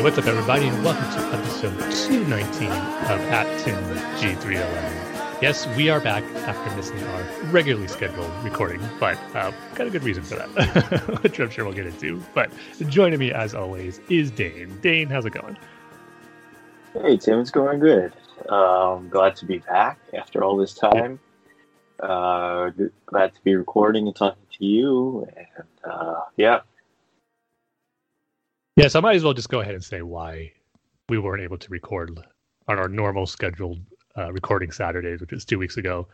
Hey, what's up, everybody, and welcome to episode 219 of At Tim G311. Yes, we are back after missing our regularly scheduled recording, but uh, got a good reason for that, which I'm sure we'll get into. But joining me, as always, is Dane. Dane, how's it going? Hey, Tim, it's going good. Um, glad to be back after all this time. Uh, glad to be recording and talking to you, and uh, yeah, Yes, I might as well just go ahead and say why we weren't able to record on our normal scheduled uh, recording Saturdays, which was two weeks ago.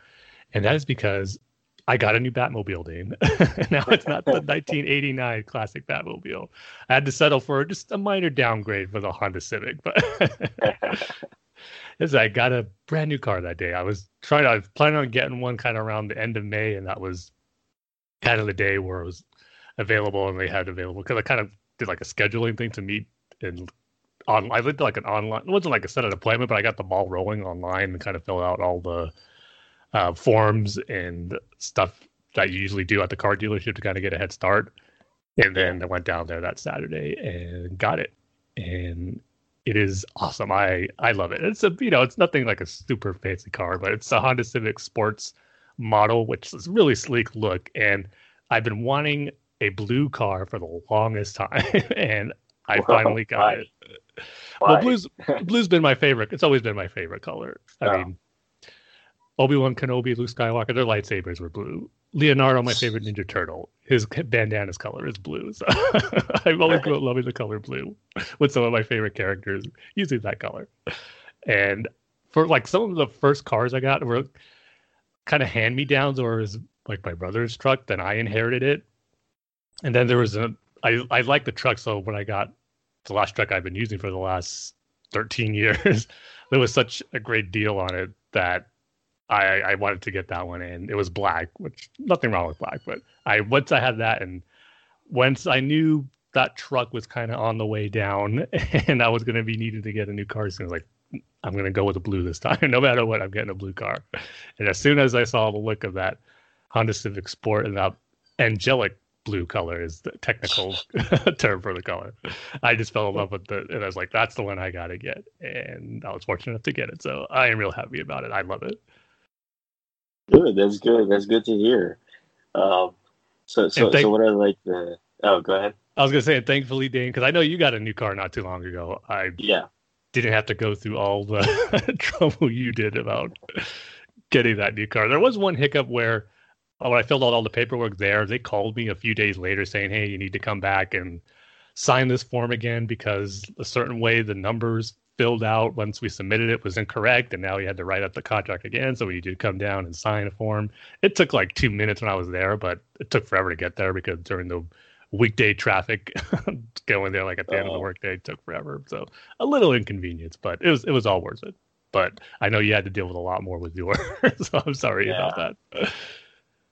And that is because I got a new Batmobile, Dane. now it's not the 1989 classic Batmobile. I had to settle for just a minor downgrade for the Honda Civic, but as I got a brand new car that day. I was trying. To, I was planning on getting one kind of around the end of May, and that was kind of the day where it was available, and they had available because I kind of did like a scheduling thing to meet and on I did like an online it wasn't like a set an appointment, but I got the ball rolling online and kind of fill out all the uh, forms and stuff that you usually do at the car dealership to kind of get a head start. And then I went down there that Saturday and got it. And it is awesome. I I love it. It's a you know, it's nothing like a super fancy car, but it's a Honda Civic Sports model, which is really sleek look. And I've been wanting a blue car for the longest time, and I finally got Why? it. Why? Well, blue's blue's been my favorite. It's always been my favorite color. I oh. mean, Obi Wan Kenobi, Luke Skywalker, their lightsabers were blue. Leonardo, my favorite Ninja Turtle, his bandana's color is blue. So I've always grown loving the color blue with some of my favorite characters using that color. And for like some of the first cars I got were kind of hand me downs, or was like my brother's truck. Then I inherited it, and then there was a I I like the truck, so when I got the last truck I've been using for the last 13 years, there was such a great deal on it that I I wanted to get that one in. It was black, which nothing wrong with black, but I once I had that and once I knew that truck was kind of on the way down and I was going to be needing to get a new car, so I was like, I'm going to go with a blue this time. no matter what, I'm getting a blue car. And as soon as I saw the look of that Honda Civic Sport and that angelic blue color is the technical term for the color. I just fell in love with it, and I was like, that's the one I got to get. And I was fortunate enough to get it. So I am real happy about it. I love it. Good. That's good. That's good to hear. Um, so, so, thank- so what are like the, oh, go ahead. I was going to say, and thankfully, Dane, because I know you got a new car not too long ago. I yeah didn't have to go through all the trouble you did about getting that new car. There was one hiccup where Oh, when I filled out all the paperwork there, they called me a few days later saying, "Hey, you need to come back and sign this form again because a certain way the numbers filled out once we submitted it was incorrect, and now we had to write up the contract again. So we need to come down and sign a form. It took like two minutes when I was there, but it took forever to get there because during the weekday traffic going there like at the oh. end of the oh. workday took forever. So a little inconvenience, but it was it was all worth it. But I know you had to deal with a lot more with yours, so I'm sorry yeah. about that.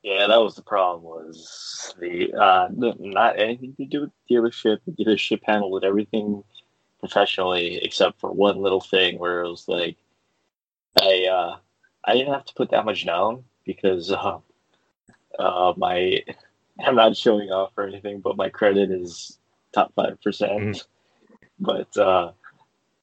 Yeah, that was the problem. Was the uh, not anything to do with the dealership. The dealership handled everything professionally, except for one little thing where it was like, I uh, I didn't have to put that much down because uh, uh, my I'm not showing off or anything, but my credit is top five percent. Mhm. But uh,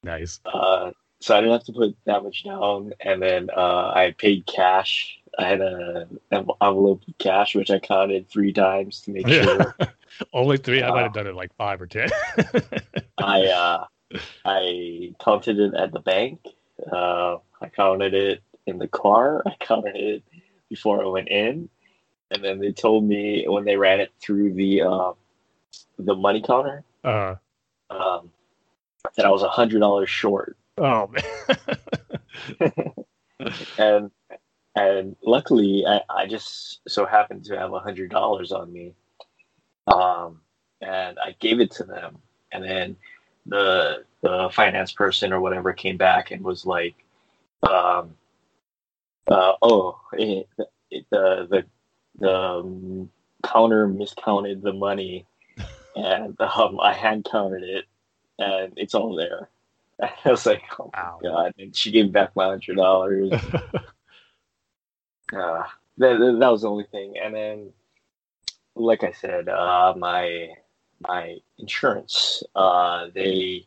Nice. uh, so I didn't have to put that much down, and then uh, I paid cash. I had a an envelope of cash, which I counted three times to make Yeah. sure. Only three. I might have done it like five or ten. I uh, I counted it at the bank. Uh, I counted it in the car. I counted it before I went in, and then they told me when they ran it through the uh, the money counter uh, um, that I was a hundred dollars short. oh man. and and luckily I, I just so happened to have a hundred dollars on me. Um and i gave it to them. And then the the finance person or whatever came back and was like um uh oh it, it, the the the um, counter miscounted the money. And um i hand counted it and it's all there. I was like oh Wow. God, and she gave me back my hundred dollars. uh, that, that was the only thing, and then, like I said, uh, my my insurance, uh, they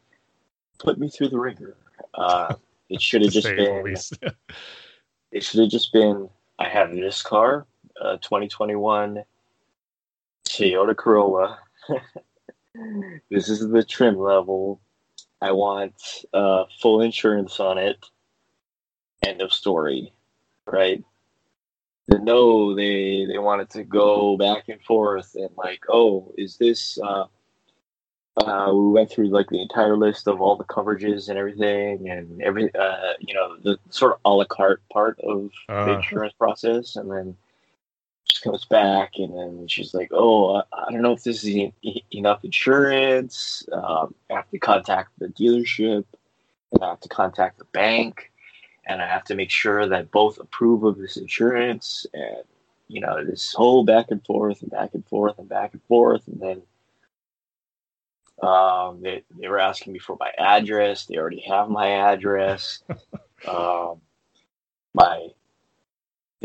put me through the ringer. Uh, it should have just been. It should have just been. I have this car, uh, 2021 Toyota Corolla. this is the trim level. I want uh, full insurance on it. End of story, right? No, they they wanted to go back and forth and like, oh, is this? Uh, uh, we went through like the entire list of all the coverages and everything, and every uh, you know the sort of a la carte part of the Uh. insurance process, and then she comes back, and then she's like, "Oh, I, I don't know if this is e- enough insurance. Um, I have to contact the dealership, and I have to contact the bank, and I have to make sure that both approve of this insurance, and you know this whole back and forth and back and forth and back and forth, and then." Um, they, they were asking me for my address. They already have my address. um, my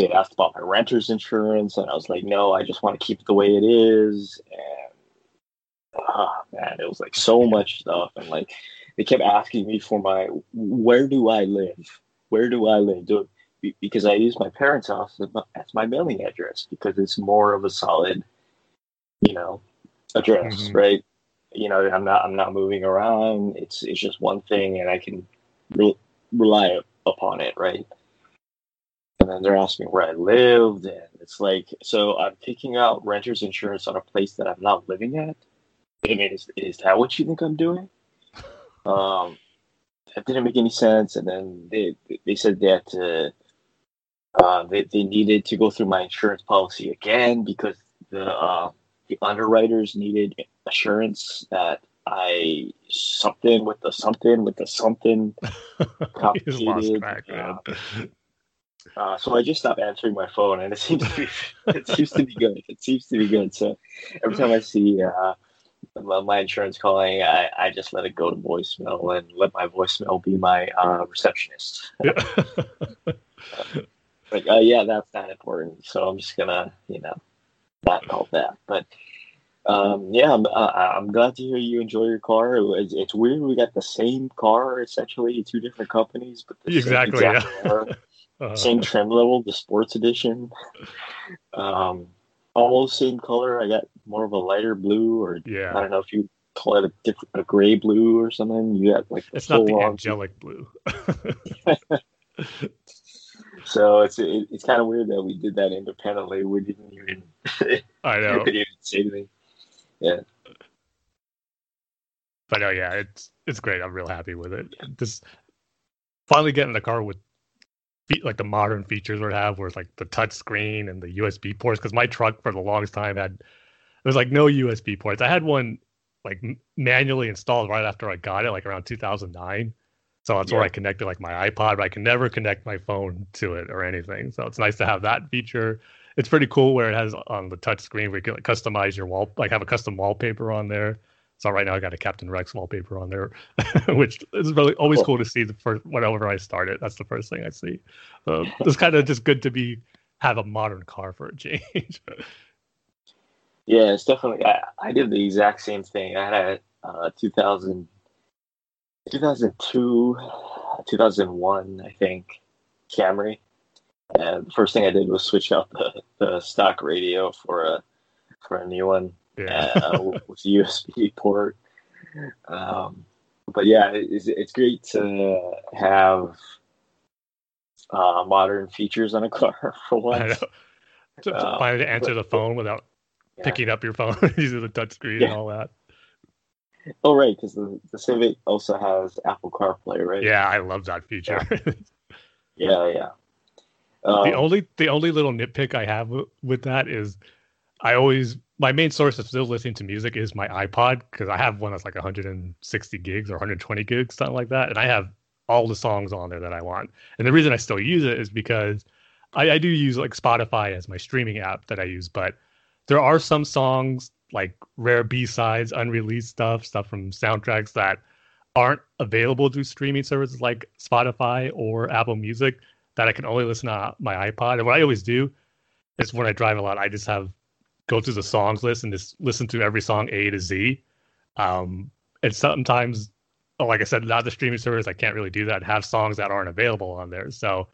they asked about my renter's insurance, and I was like, no, I just want to keep it the way it is. And ah, man, it was like so much stuff, and like they kept asking me for my where do I live? Where do I live? Do because I use my parents' house as my, mailing address because it's more of a solid, you know, address, Mhm. right? You know, I'm not I'm not moving around. It's it's just one thing, and I can re- rely upon it, right? And then they're asking where I lived, and it's like, so I'm taking out renter's insurance on a place that I'm not living at. I mean, is, is that what you think I'm doing? Um, that didn't make any sense. And then they they said they had to, uh, they they needed to go through my insurance policy again because the uh, the underwriters needed assurance that I something with the something with the something complicated. man. Uh, so I just stopped answering my phone, and it seems to be it seems to be good. It seems to be good. So every time I see uh, my, my insurance calling, I, I just let it go to voicemail and let my voicemail be my uh, receptionist. Like, uh, yeah, that's not important. So I'm just gonna, you know, not call that. But um, yeah, I'm, uh, I'm glad to hear you enjoy your car. It's, it's weird we got the same car essentially, two different companies, but the same Exactly, exact yeah. car. Uh, same trim level, the sports edition. Um, almost same color. I got more of a lighter blue, or yeah. I don't know if you call it a different, a gray blue or something. You got like it's not the angelic blue. So it's it, it's kind of weird that we did that independently. We didn't even I we know, didn't even say anything. Yeah. but no, yeah, it's it's great. I'm real happy with it. Just finally getting a car with like the modern features would have, where it's like the touch screen and the USB ports. Because my truck for the longest time had there was like no USB ports. I had one like manually installed right after I got it, like around 2009. So that's where I connected like my iPod, but I can never connect my phone to it or anything. So it's nice to have that feature. It's pretty cool where it has on the touch screen where you can like, customize your wall, like have a custom wallpaper on there. So right now I got a Captain Rex wallpaper on there, which is really always Cool. cool to see the first whenever I start it. That's the first thing I see. So it's kind of just good to be have a modern car for a change. Yeah, it's definitely. I, I did the exact same thing. I had a uh, 2000, 2002, 2001, I think, Camry. And the first thing I did was switch out the, the stock radio for a for a new one Yeah. uh, with USB port. Um, but yeah, it's, it's great to have uh, modern features on a car for I once. know. To, to Uh, finally answer the phone without Yeah. picking up your phone using the touchscreen and all that. Oh, right, because the, the Civic also has Apple CarPlay, right? Yeah, I love that feature. yeah, yeah. Um, the only the only little nitpick I have w- with that is I always my main source of still listening to music is my iPod because I have one that's like 160 gigs or 120 gigs, something like that, and I have all the songs on there that I want. And the reason I still use it is because I, I do use like Spotify as my streaming app that I use, but there are some songs like rare B sides, unreleased stuff, stuff from soundtracks that aren't available through streaming services like Spotify or Apple Music that I can only listen on my iPod. And what I always do is when I drive a lot, I just have go through the songs list and just listen to every song A to Z. Um, and sometimes, like I said, not the streaming service, I can't really do that. Have songs that aren't available on there, so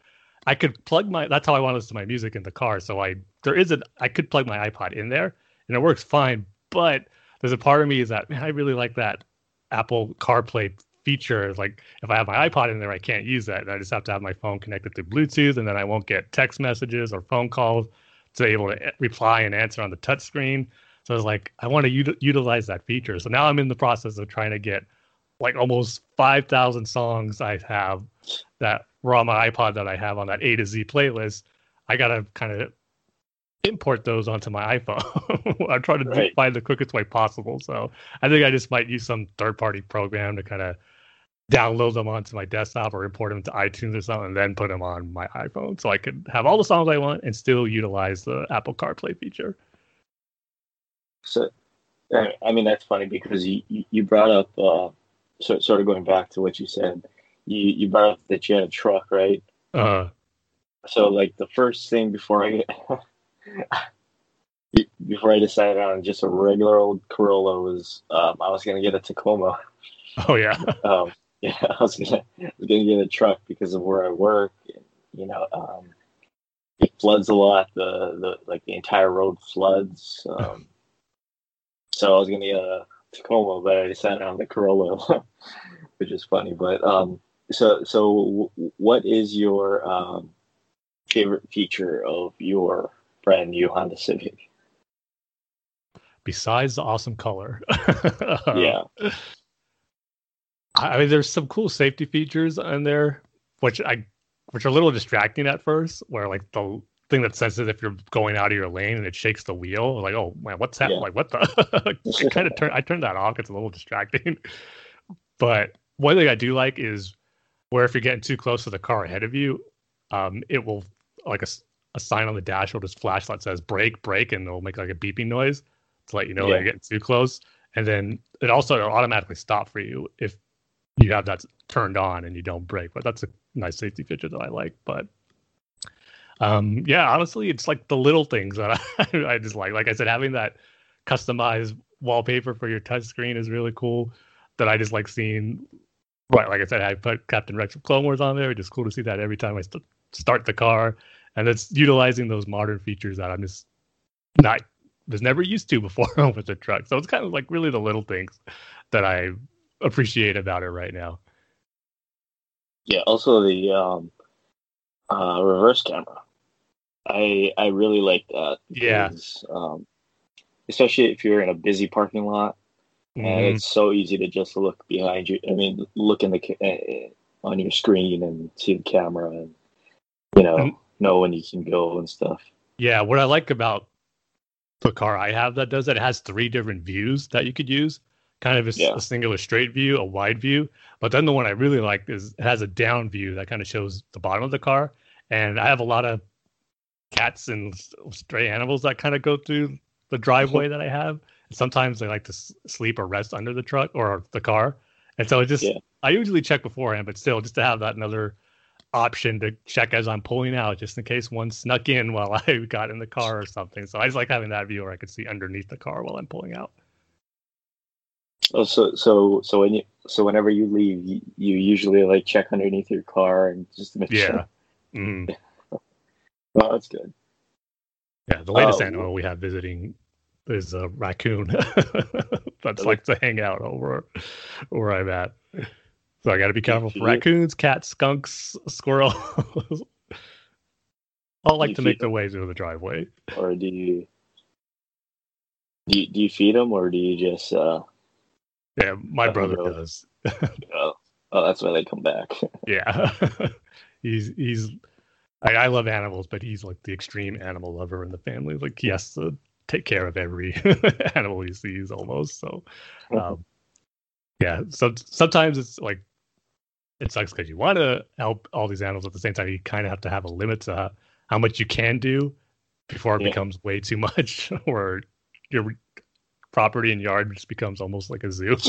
I could plug my. That's how I want to listen to my music in the car. So I there is a I could plug my iPod in there and it works fine. But there's a part of me is that man, I really like that Apple CarPlay feature. Like if I have my iPod in there, I can't use that. I just have to have my phone connected to Bluetooth, and then I won't get text messages or phone calls to be able to reply and answer on the touchscreen. So I was like, I want to ut- utilize that feature. So now I'm in the process of trying to get like almost 5,000 songs I have that were on my iPod that I have on that A to Z playlist. I got to kind of import those onto my iPhone. I'm trying to Right. find the quickest way possible. So I think I just might use some third party program to kind of download them onto my desktop or import them to iTunes or something, and then put them on my iPhone so I could have all the songs I want and still utilize the Apple CarPlay feature. So, I mean, that's funny because you, you brought up, uh, so, sort of going back to what you said, you, you brought up that you had a truck, right? Uh, So, like, the first thing before I before I decided on just a regular old Corolla was um, I was gonna get a Tacoma. oh yeah, Um, yeah, I was gonna I was gonna get a truck because of where I work. And, you know, um, it floods a lot. The the like the entire road floods. Um, so I was gonna get a Tacoma, but I decided on the Corolla, which is funny. But um, so so w- what is your um, favorite feature of your brand new Honda Civic? besides the awesome color. Yeah, I mean, there's some cool safety features in there, which I, which are a little distracting at first. Where like the thing that senses if you're going out of your lane and it shakes the wheel, like oh man, what's happening? Yeah. Like what the? I kind of turn I turned that off. It's a little distracting. But one thing I do like is where if you're getting too close to the car ahead of you, um, it will like a, a sign on the dash will just flash that says brake, brake, and it'll make like a beeping noise to let you know that Yeah. you're getting too close. And then it also automatically stop for you if you have that turned on and you don't break. But that's a nice safety feature that I like. But um, yeah, honestly, it's like the little things that I, I just like. Like I said, having that customized wallpaper for your touchscreen is really cool. That I just like seeing. Right, like I said, I put Captain Rex of Clone Wars on there. It's just cool to see that every time I st- start the car, and it's utilizing those modern features that I'm just not was never used to before with the truck. So it's kind of like really the little things that I appreciate about it right now. yeah. Also the um, uh, reverse camera. I I really like that. Yeah. Um, especially if you're in a busy parking lot and Mhm. it's so easy to just look behind you. I mean, look in the ca- uh, on your screen and see the camera and you know And- know when you can go and stuff. Yeah, what I like about the car I have that does that, it has three different views that you could use. Kind of a, Yeah. a singular straight view, a wide view. But then the one I really like is it has a down view that kind of shows the bottom of the car. And I have a lot of cats and stray animals that kind of go through the driveway that I have. Sometimes they like to sleep or rest under the truck or the car. And so it just, Yeah. I usually check beforehand, but still, just to have that another option to check as I'm pulling out, just in case one snuck in while I got in the car or something. So I just like having that view where I could see underneath the car while I'm pulling out. Oh, so so so when you so whenever you leave, you, you usually like check underneath your car and just to make Yeah. sure. Mm. Oh, that's good. Yeah, the latest Oh. animal we have visiting is a raccoon that's like to hang out over where I'm at. So I got to be careful for raccoons, cats, skunks, squirrels. All like to make their way through the driveway. Or do you do you, do you feed them or do you just uh Yeah, my brother does. oh, oh that's why they come back. Yeah, he's he's. I, I love animals, but he's like the extreme animal lover in the family. Like he has to take care of every animal he sees almost. So, um, yeah. So sometimes it's like it sucks because you want to help all these animals at the same time. You kind of have to have a limit to how much you can do before it Yeah. becomes way too much, or your property and yard just becomes almost like a zoo.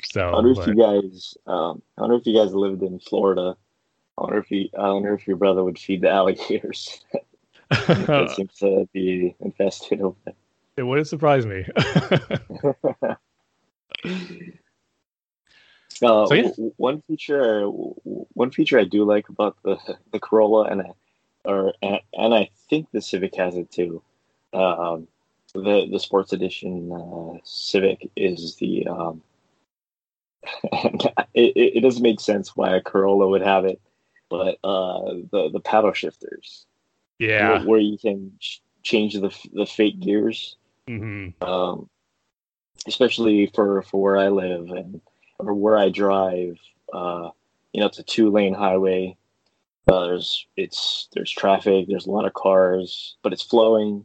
so, I wonder if you guys um I wonder if you guys lived in Florida. I wonder if you I wonder if your brother would feed the alligators. that seems to be infested over there. it wouldn't surprise me. Uh, So, yeah. w- one feature, w- one feature I do like about the the Corolla, and I, or and, and I think the Civic has it too. Um, the the Sports Edition uh, Civic is the. Um, it, it doesn't make sense why a Corolla would have it, but uh, the the paddle shifters, yeah. where, where you can ch- change the the fake gears hmm um, especially for for where I live and or where I drive. Uh, you know, it's a two lane highway. Uh, there's it's there's traffic. There's a lot of cars, but it's flowing,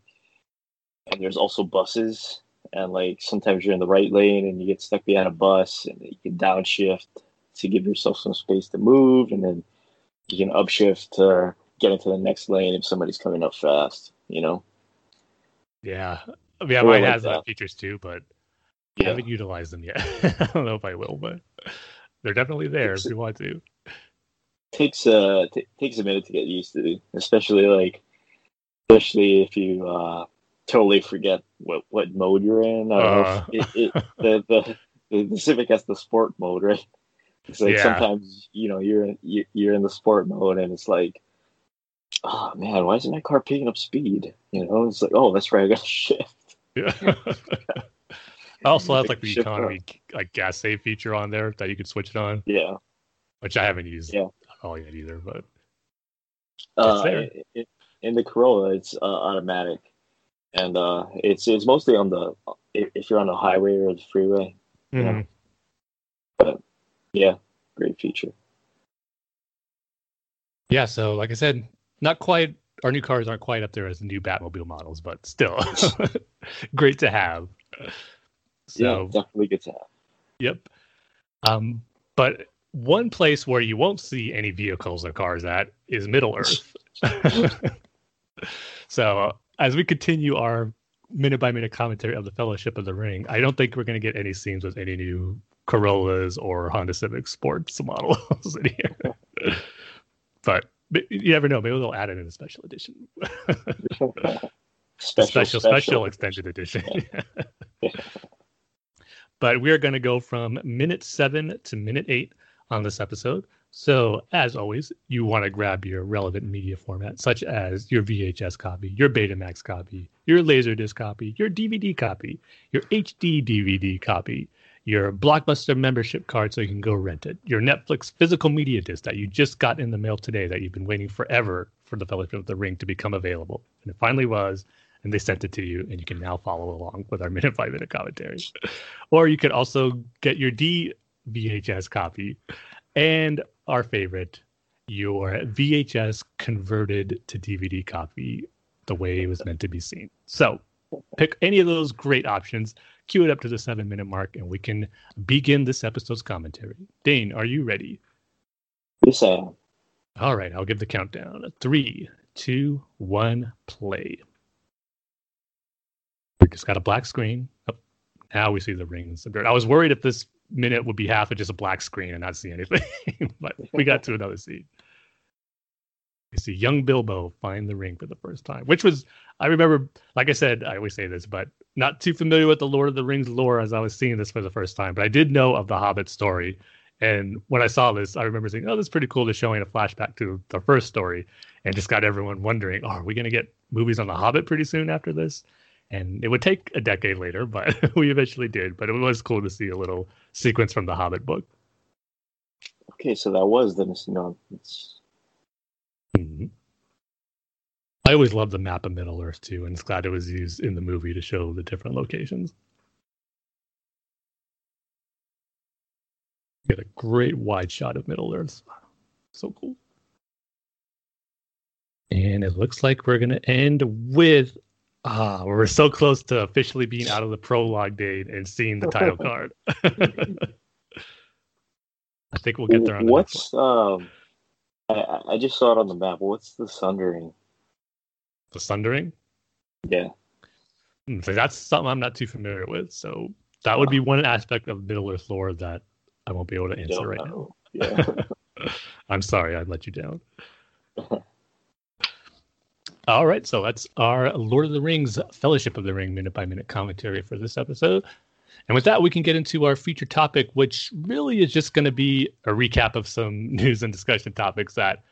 and there's also buses. And like sometimes you're in the right lane and you get stuck behind a bus, and you can downshift to give yourself some space to move, and then you can upshift to get into the next lane if somebody's coming up fast. You know. Yeah. I Yeah, I mine like has that. features too, but I haven't utilized them yet. I don't know if I will, but they're definitely there if you want to. takes uh t- takes a minute to get used to, especially like especially if you uh totally forget what what mode you're in. I don't know it, it, the, the the Civic has the sport mode, right? It's like Yeah. sometimes you know you're in, you, you're in the sport mode and it's like, oh man, why isn't my car picking up speed? You know, it's like, oh, that's right, I got to shift. Yeah. I also have like the economy like gas save feature on there that you could switch it on, Yeah, which I haven't used Yeah. at all yet either. But uh, in the Corolla, it's uh, automatic, and uh, it's it's mostly on the if, you're on the highway or the freeway. Yeah. mhm. Yeah, great feature. yeah, so like I said, not quite. Our new cars aren't quite up there as the new Batmobile models, but still great to have. So yeah, definitely good to have. Yep. Um, but one place where you won't see any vehicles or cars at is Middle Earth. so as we continue our minute by minute commentary of the Fellowship of the Ring, I don't think we're going to get any scenes with any new Corollas or Honda Civic Sports models in here. but but you never know. Maybe they'll add it in a special edition, special, special, special, extended edition. but we're going to go from minute seven to minute eight on this episode. So, as always, you want to grab your relevant media format, such as your VHS copy, your Betamax copy, your Laserdisc copy, your DVD copy, your HD DVD copy, your Blockbuster membership card so you can go rent it, your Netflix physical media disc that you just got in the mail today that you've been waiting forever for the Fellowship of the Ring to become available. And it finally was, and they sent it to you, and you can now follow along with our minute five minute commentary. or you could also get your D VHS copy and our favorite, your VHS converted to DVD copy the way it was meant to be seen. So pick any of those great options, cue it up to the seven minute mark, and we can begin this episode's commentary. Dane, are you ready? Yes, I am. All right, I'll give the countdown. Three, two, one, play. We just got a black screen. Oh, now we see the rings. dirt. I was worried if this minute would be half of just a black screen and not see anything. but we got to another scene. You see young Bilbo find the ring for the first time, which was I remember. Like I said, I always say this, but not too familiar with the Lord of the Rings lore as I was seeing this for the first time. But I did know of the Hobbit story, and when I saw this, I remember saying, "Oh, this is pretty cool." To showing a flashback to the first story, and just got everyone wondering, "Oh, are we going to get movies on the Hobbit pretty soon after this?" And it would take a decade later, but we eventually did. But it was cool to see a little sequence from the Hobbit book. Okay, so that was the no. Mm-hmm. I always loved the map of Middle Earth too, and it's glad it was used in the movie to show the different locations. Get a great wide shot of Middle Earth. So cool. And it looks like we're gonna end with ah, we're so close to officially being out of the prologue date and seeing the title card. I think we'll get there on the What's um I, I just saw it on the map. What's the Sundering? The Sundering? Yeah. Hmm, so that's something I'm not too familiar with. So that would be one aspect of Middle Earth lore that I won't be able to answer right know. now. Yeah. I'm sorry, I let you down. All right, so that's our Lord of the Rings Fellowship of the Ring minute by minute commentary for this episode. And with that, we can get into our feature topic, which really is just going to be a recap of some news and discussion topics that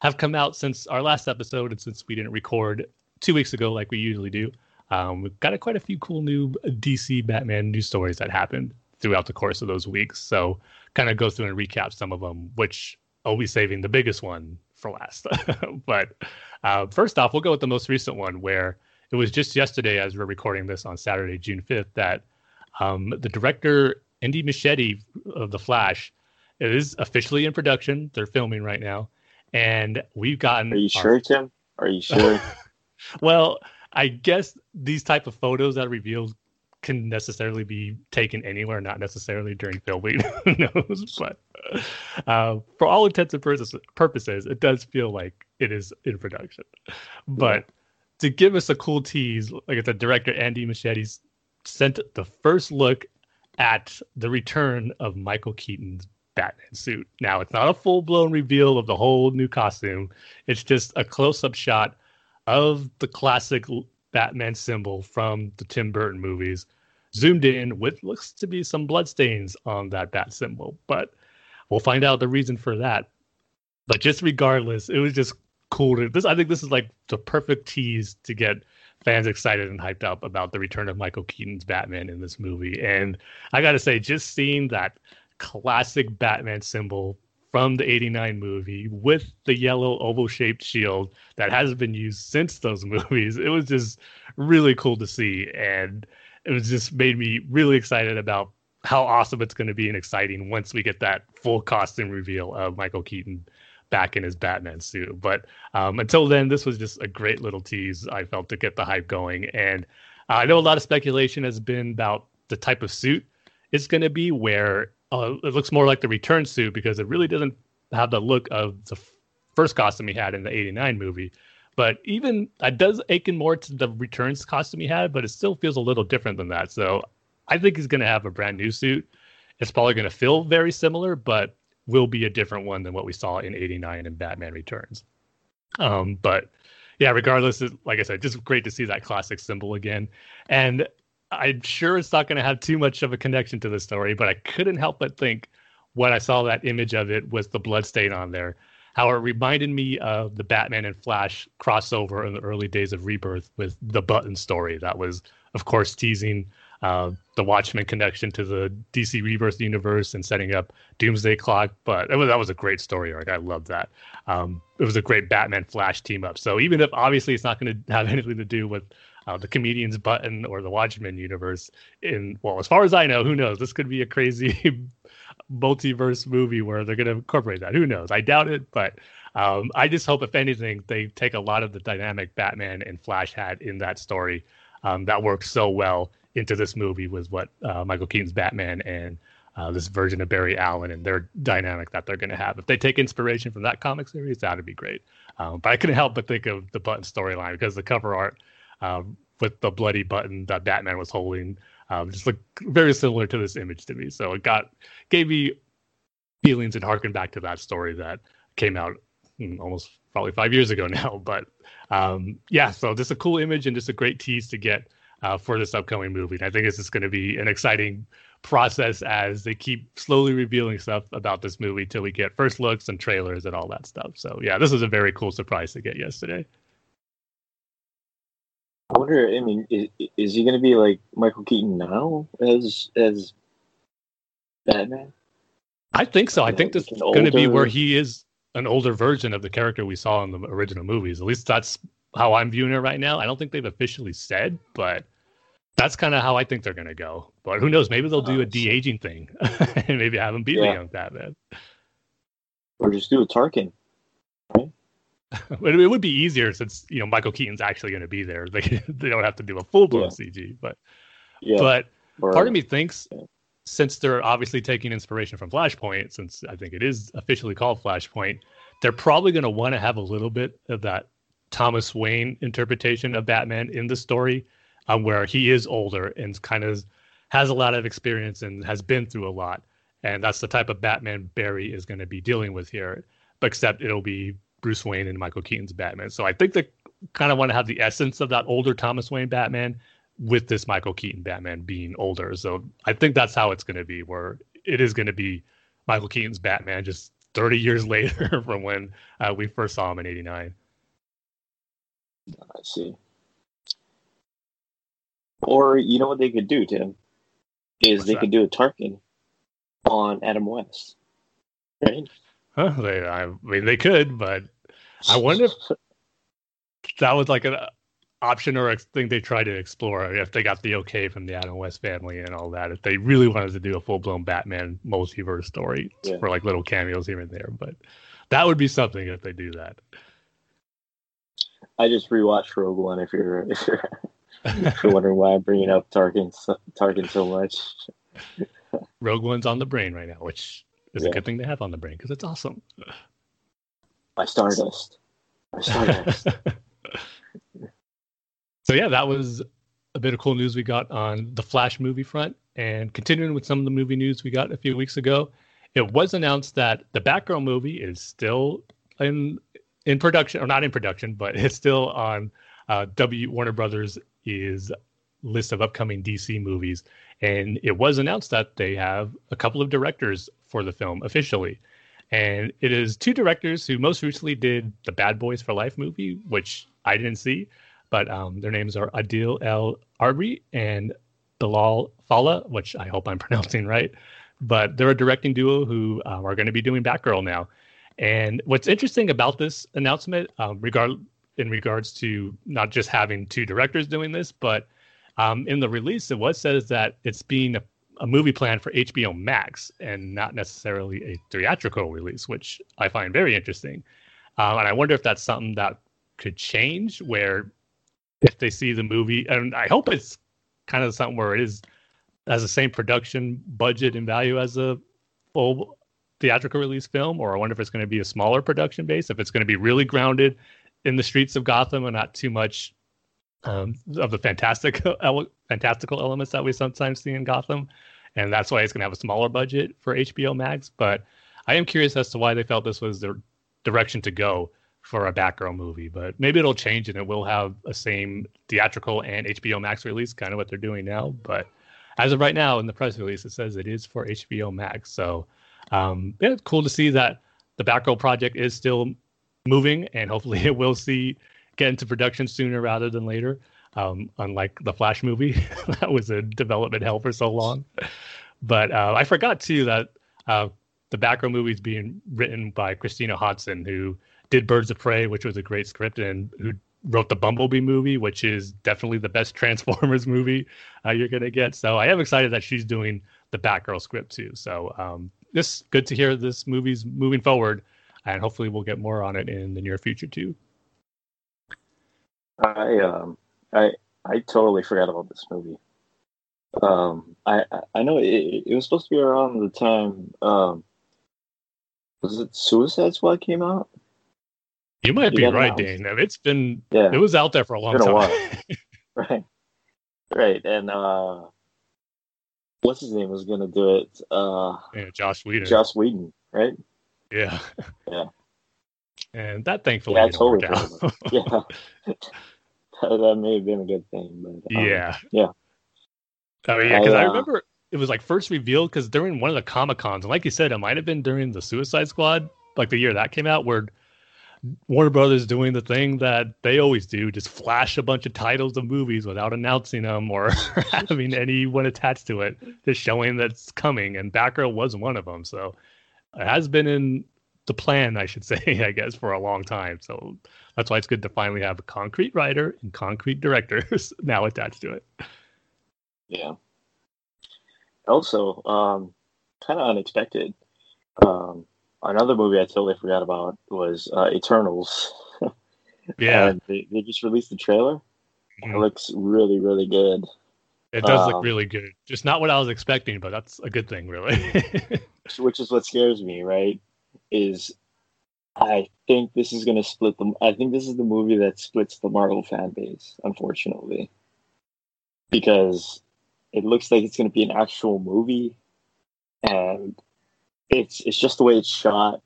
have come out since our last episode and since we didn't record two weeks ago like we usually do. Um, we've got a, quite a few cool new DC Batman news stories that happened throughout the course of those weeks. So, kind of go through and recap some of them, which I'll be saving the biggest one for last. but uh, first off, we'll go with the most recent one where it was just yesterday, as we're recording this on Saturday, June 5th, that um, the director Andy Muschietti of The Flash is officially in production. They're filming right now, and we've gotten. Are you our... sure, Tim? Are you sure? well, I guess these type of photos that reveal can necessarily be taken anywhere, not necessarily during filming. Who knows? But uh, for all intents and purposes, it does feel like it is in production. But to give us a cool tease, like I said, director Andy Muschietti's sent the first look at the return of Michael Keaton's Batman suit. Now, it's not a full blown reveal of the whole new costume, it's just a close up shot of the classic Batman symbol from the Tim Burton movies, zoomed in with looks to be some bloodstains on that bat symbol. But we'll find out the reason for that. But just regardless, it was just cool to this. I think this is like the perfect tease to get fans excited and hyped up about the return of Michael Keaton's Batman in this movie. And I got to say, just seeing that classic Batman symbol from the 89 movie with the yellow oval shaped shield that hasn't been used since those movies, it was just really cool to see. And it was just made me really excited about how awesome it's going to be and exciting once we get that full costume reveal of Michael Keaton back in his Batman suit. But um, until then, this was just a great little tease. I felt to get the hype going, and uh, I know a lot of speculation has been about the type of suit it's going to be. Where uh, it looks more like the return suit because it really doesn't have the look of the first costume he had in the '89 movie. But even it does akin more to the returns costume he had, but it still feels a little different than that. So I think he's going to have a brand new suit. It's probably going to feel very similar, but will be a different one than what we saw in 89 and Batman Returns. Um, but yeah, regardless, like I said, just great to see that classic symbol again. And I'm sure it's not going to have too much of a connection to the story, but I couldn't help but think when I saw that image of it was the blood stain on there, how it reminded me of the Batman and Flash crossover in the early days of Rebirth with the Button story. That was, of course, teasing uh, the Watchmen connection to the DC Rebirth universe and setting up Doomsday Clock. But was, that was a great story arc. I love that. Um, it was a great Batman Flash team up. So even if obviously it's not going to have anything to do with uh, the comedian's button or the Watchmen universe, in well, as far as I know, who knows? This could be a crazy multiverse movie where they're going to incorporate that. Who knows? I doubt it, but. Um, I just hope, if anything, they take a lot of the dynamic Batman and Flash had in that story um, that works so well into this movie with what uh, Michael Keaton's Batman and uh, this version of Barry Allen and their dynamic that they're going to have. If they take inspiration from that comic series, that'd be great. Um, but I couldn't help but think of the Button storyline because the cover art um, with the bloody button that Batman was holding Um, just look very similar to this image to me. So it got gave me feelings and harkened back to that story that came out hmm, almost probably five years ago now. But um, yeah, so just a cool image and just a great tease to get uh, for this upcoming movie. And I think this is going to be an exciting process as they keep slowly revealing stuff about this movie till we get first looks and trailers and all that stuff. So yeah, this was a very cool surprise to get yesterday. I wonder. I mean, is, is he going to be like Michael Keaton now as as Batman? I think so. I think this is going to be where he is an older version of the character we saw in the original movies. At least that's how I'm viewing it right now. I don't think they've officially said, but that's kind of how I think they're going to go. But who knows? Maybe they'll do a de aging thing and maybe have him be yeah. the young Batman. Or just do a Tarkin. Right? it would be easier since you know Michael Keaton's actually going to be there. They they don't have to do a full blown yeah. CG. But yeah. but or, part of me thinks yeah. since they're obviously taking inspiration from Flashpoint, since I think it is officially called Flashpoint, they're probably going to want to have a little bit of that Thomas Wayne interpretation of Batman in the story um, where he is older and kind of has a lot of experience and has been through a lot. And that's the type of Batman Barry is going to be dealing with here, except it'll be Bruce Wayne and Michael Keaton's Batman. So I think they kind of want to have the essence of that older Thomas Wayne Batman with this Michael Keaton Batman being older. So I think that's how it's going to be, where it is going to be Michael Keaton's Batman just 30 years later from when uh, we first saw him in 89. I see. Or you know what they could do, Tim? Is What's they that? could do a Tarkin on Adam West. Right? Huh, they, I mean, they could, but I wonder if that was like an uh, option or a thing they tried to explore if they got the okay from the Adam West family and all that. If they really wanted to do a full blown Batman multiverse story yeah. for like little cameos here and there, but that would be something if they do that. I just rewatched Rogue One. If you're if you're if you're wondering why I'm bringing up Tarkin, Tarkin so much. Rogue One's on the brain right now, which is yeah. a good thing to have on the brain because it's awesome. My Stardust. My Stardust. so yeah, that was a bit of cool news we got on the Flash movie front, and continuing with some of the movie news we got a few weeks ago, it was announced that the Batgirl movie is still in in production, or not in production, but it's still on uh, W Warner Brothers is list of upcoming DC movies, and it was announced that they have a couple of directors for the film officially. And it is two directors who most recently did the Bad Boys for Life movie, which I didn't see, but um, their names are Adil El Arbi and Bilal Fallah, which I hope I'm pronouncing right. But they're a directing duo who um, are going to be doing Batgirl now. And what's interesting about this announcement, um, regard in regards to not just having two directors doing this, but um, in the release, it was says that it's being a, movie plan for HBO Max and not necessarily a theatrical release, which I find very interesting. Um, and I wonder if that's something that could change, where if they see the movie, and I hope it's kind of something where it is has the same production budget and value as a full theatrical release film, or I wonder if it's going to be a smaller production base, if it's going to be really grounded in the streets of Gotham and not too much um, of the fantastic fantastical elements that we sometimes see in Gotham, and that's why it's going to have a smaller budget for HBO Max. But I am curious as to why they felt this was the direction to go for a Batgirl movie. But maybe it'll change and it will have a same theatrical and HBO Max release, kind of what they're doing now. But as of right now, in the press release, it says it is for HBO Max. So um, yeah, it's cool to see that the Batgirl project is still moving, and hopefully it will see get into production sooner rather than later. Um, unlike the Flash movie, that was a development hell for so long. But uh, I forgot too that uh, the Batgirl movie is being written by Christina Hodson, who did Birds of Prey, which was a great script, and who wrote the Bumblebee movie, which is definitely the best Transformers movie uh, you're gonna get. So I am excited that she's doing the Batgirl script too. So um, this good to hear this movie's moving forward and hopefully we'll get more on it in the near future too. I um I I totally forgot about this movie. Um, I I know it, it was supposed to be around the time. Um, was it Suicide Squad came out? You might you be right, Dane. It's been yeah. it was out there for a long time. A right, right, and uh, what's his name was going to do it. Uh, yeah, Josh Whedon. Josh Whedon, right? Yeah. Yeah. And that thankfully Yeah, totally. out. yeah, that, may have been a good thing, but um, yeah. yeah. Oh yeah, because I, I, uh, remember it was like first revealed because during one of the Comic Cons, and like you said, it might have been during the Suicide Squad, like the year that came out, where Warner Brothers doing the thing that they always do, just flash a bunch of titles of movies without announcing them or having anyone attached to it, just showing that's coming. And Batgirl was one of them, so it has been in the plan, I should say, I guess, for a long time. So that's why it's good to finally have a concrete writer and concrete directors now attached to it. Yeah. Also, um, kind of unexpected. Um, another movie I totally forgot about was uh, Eternals. Yeah, And they, they just released the trailer. It Mhm. looks really, really good. it does look um, really good. Just not what I was expecting, but that's a good thing, really. Which is what scares me, right? Is I think this is going to split them. I think this is the movie that splits the Marvel fan base, unfortunately, because it looks like it's going to be an actual movie, and it's it's just the way it's shot.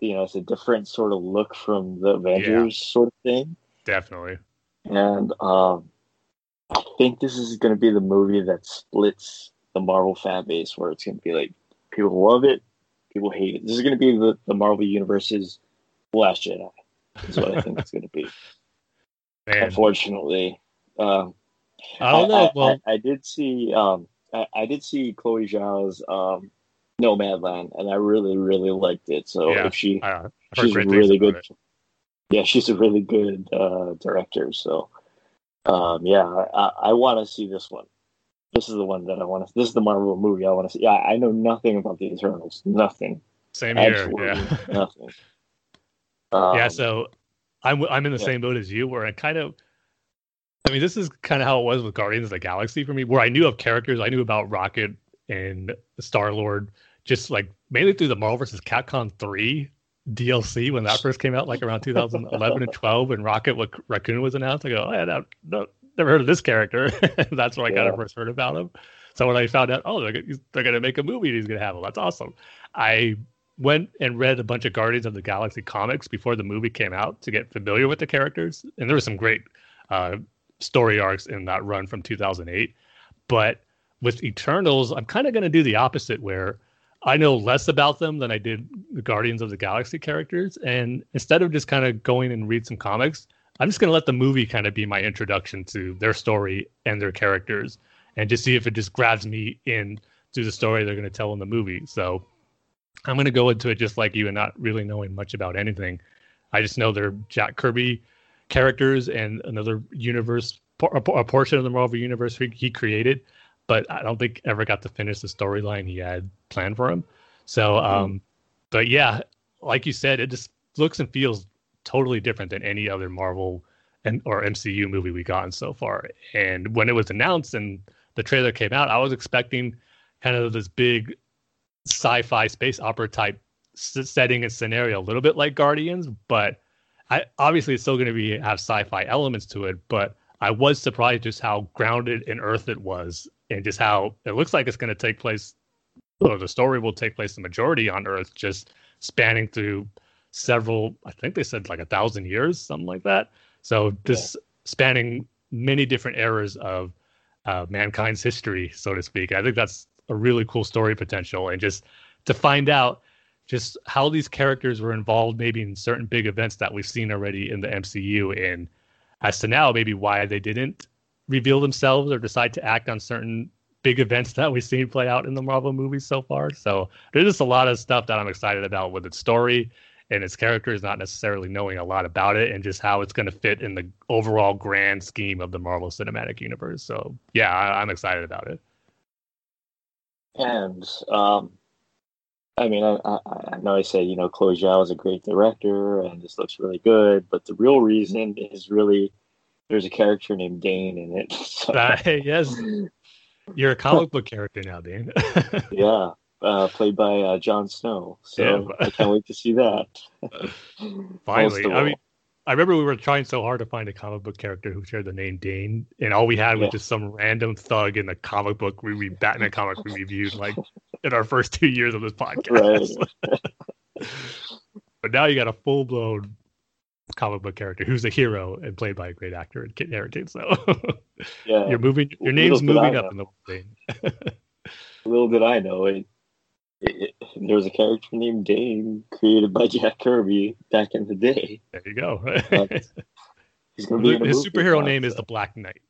You know, it's a different sort of look from the Avengers sort of thing, Definitely. and um, I think this is going to be the movie that splits the Marvel fan base, where it's going to be like people love it, people hate it. This is going to be the, the Marvel Universe's Last Jedi. That's what I think it's going to be. Man, Unfortunately, um, I don't know. I, well, I, I did see um, I, I did see Chloe Zhao's um, Nomadland, and I really really liked it. So Yeah, if she she's a really good. Yeah, she's a really good uh, director. So, um, yeah, I, I want to see this one. This is the one that I want to. This is the Marvel movie I want to see. Yeah, I know nothing about the Eternals. Nothing. Same here. Absolutely Yeah. nothing. Um, yeah. So I'm I'm in the yeah. same boat as you, where I kind of. I mean, this is kind of how it was with Guardians of the Galaxy for me, where I knew of characters, I knew about Rocket and Star Lord, just like mainly through the Marvel vs. Capcom three DLC when that first came out, like around 2011 and 12, and Rocket Raccoon was announced. I go, oh, yeah, no, no, never heard of this character. That's where I kind of first heard about him. So when I found out, oh, they're, they're going to make a movie, and he's going to have him. That's awesome. I went and read a bunch of Guardians of the Galaxy comics before the movie came out to get familiar with the characters, and there were some great uh, story arcs in that run from 2008. But with Eternals, I'm kind of going to do the opposite, where I know less about them than I did the Guardians of the Galaxy characters, and instead of just kind of going and read some comics, I'm just going to let the movie kind of be my introduction to their story and their characters, and just see if it just grabs me in to the story they're going to tell in the movie. So I'm going to go into it just like you and not really knowing much about anything. I just know they're Jack Kirby characters and another universe, a portion of the Marvel universe he, he created, but I don't think ever got to finish the storyline he had planned for him. So, um, but yeah, like you said, it just looks and feels totally different than any other Marvel and or MCU movie we've gotten so far. And when it was announced and the trailer came out, I was expecting kind of this big sci-fi space opera type setting and scenario, a little bit like Guardians, but I obviously it's still going to be have sci-fi elements to it. But I was surprised just how grounded in Earth it was, and just how it looks like it's going to take place. Or the story will take place the majority on Earth, just spanning through several. I think they said like a thousand years, something like that. So this spanning many different eras of uh, mankind's history, so to speak. I think that's a really cool story potential, and just to find out just how these characters were involved, maybe in certain big events that we've seen already in the MCU, and as to now, maybe why they didn't reveal themselves or decide to act on certain big events that we've seen play out in the Marvel movies so far. So there's just a lot of stuff that I'm excited about with its story and its characters, not necessarily knowing a lot about it, and just how it's going to fit in the overall grand scheme of the Marvel Cinematic Universe. So yeah, I, I'm excited about it. And um, I mean, I, I, I know I said you know Chloe Zhao is a great director, and this looks really good. But the real reason is really there's a character named Dane in it. So, Uh, yes, you're a comic book character now, Dane. yeah, uh, played by uh, Jon Snow. So Yeah. I can't wait to see that. Finally, I mean. I remember we were trying so hard to find a comic book character who shared the name Dane, and all we had was Yeah. just some random thug in the comic book we read Batman comic we reviewed like in our first two years of this podcast. but now you got a full blown comic book character who's a hero and played by a great actor and Kit Harington. So Yeah. you're moving, your name's moving up know. in the world, Dane. Little did I know it, it, There was a character named Dane created by Jack Kirby back in the day. There you go. That's- uh, He's to be His superhero now, name is the Black Knight.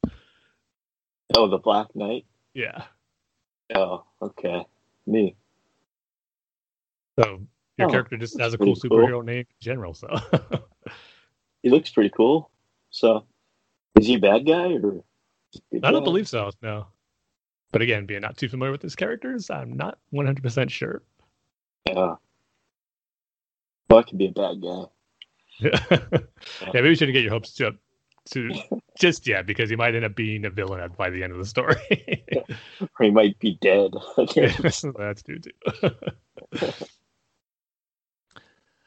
Oh, the Black Knight. Yeah. Oh, okay. Me. So your Oh, character just has a cool pretty cool. superhero name in general. So He looks pretty cool. So, is he a bad guy or? I don't guy? believe so. No. But again, being not too familiar with his characters, I'm not 100% sure. Yeah. Well, I could be a bad guy. yeah, maybe you shouldn't get your hopes up to just yet because he might end up being a villain by the end of the story. Or he might be dead. That's true too.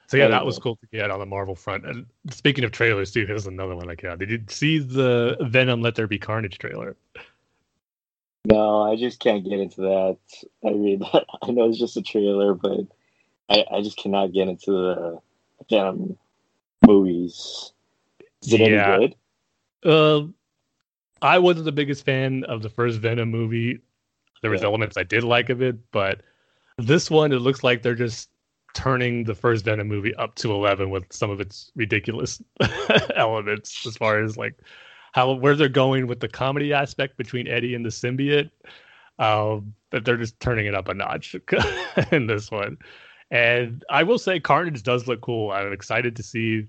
so yeah, that was cool to get on the Marvel front. And speaking of trailers too, here's another one I got. Did you see the Venom Let There Be Carnage trailer? No, I just can't get into that. I mean, I know it's just a trailer, but I, I just cannot get into the Venom movies. Is it Yeah. any good? Uh, I wasn't the biggest fan of the first Venom movie. There was Yeah. elements I did like of it, but this one it looks like they're just turning the first Venom movie up to eleven with some of its ridiculous elements as far as like how where they're going with the comedy aspect between Eddie and the symbiote. Um, that they're just turning it up a notch in this one. And I will say Carnage does look cool. I'm excited to see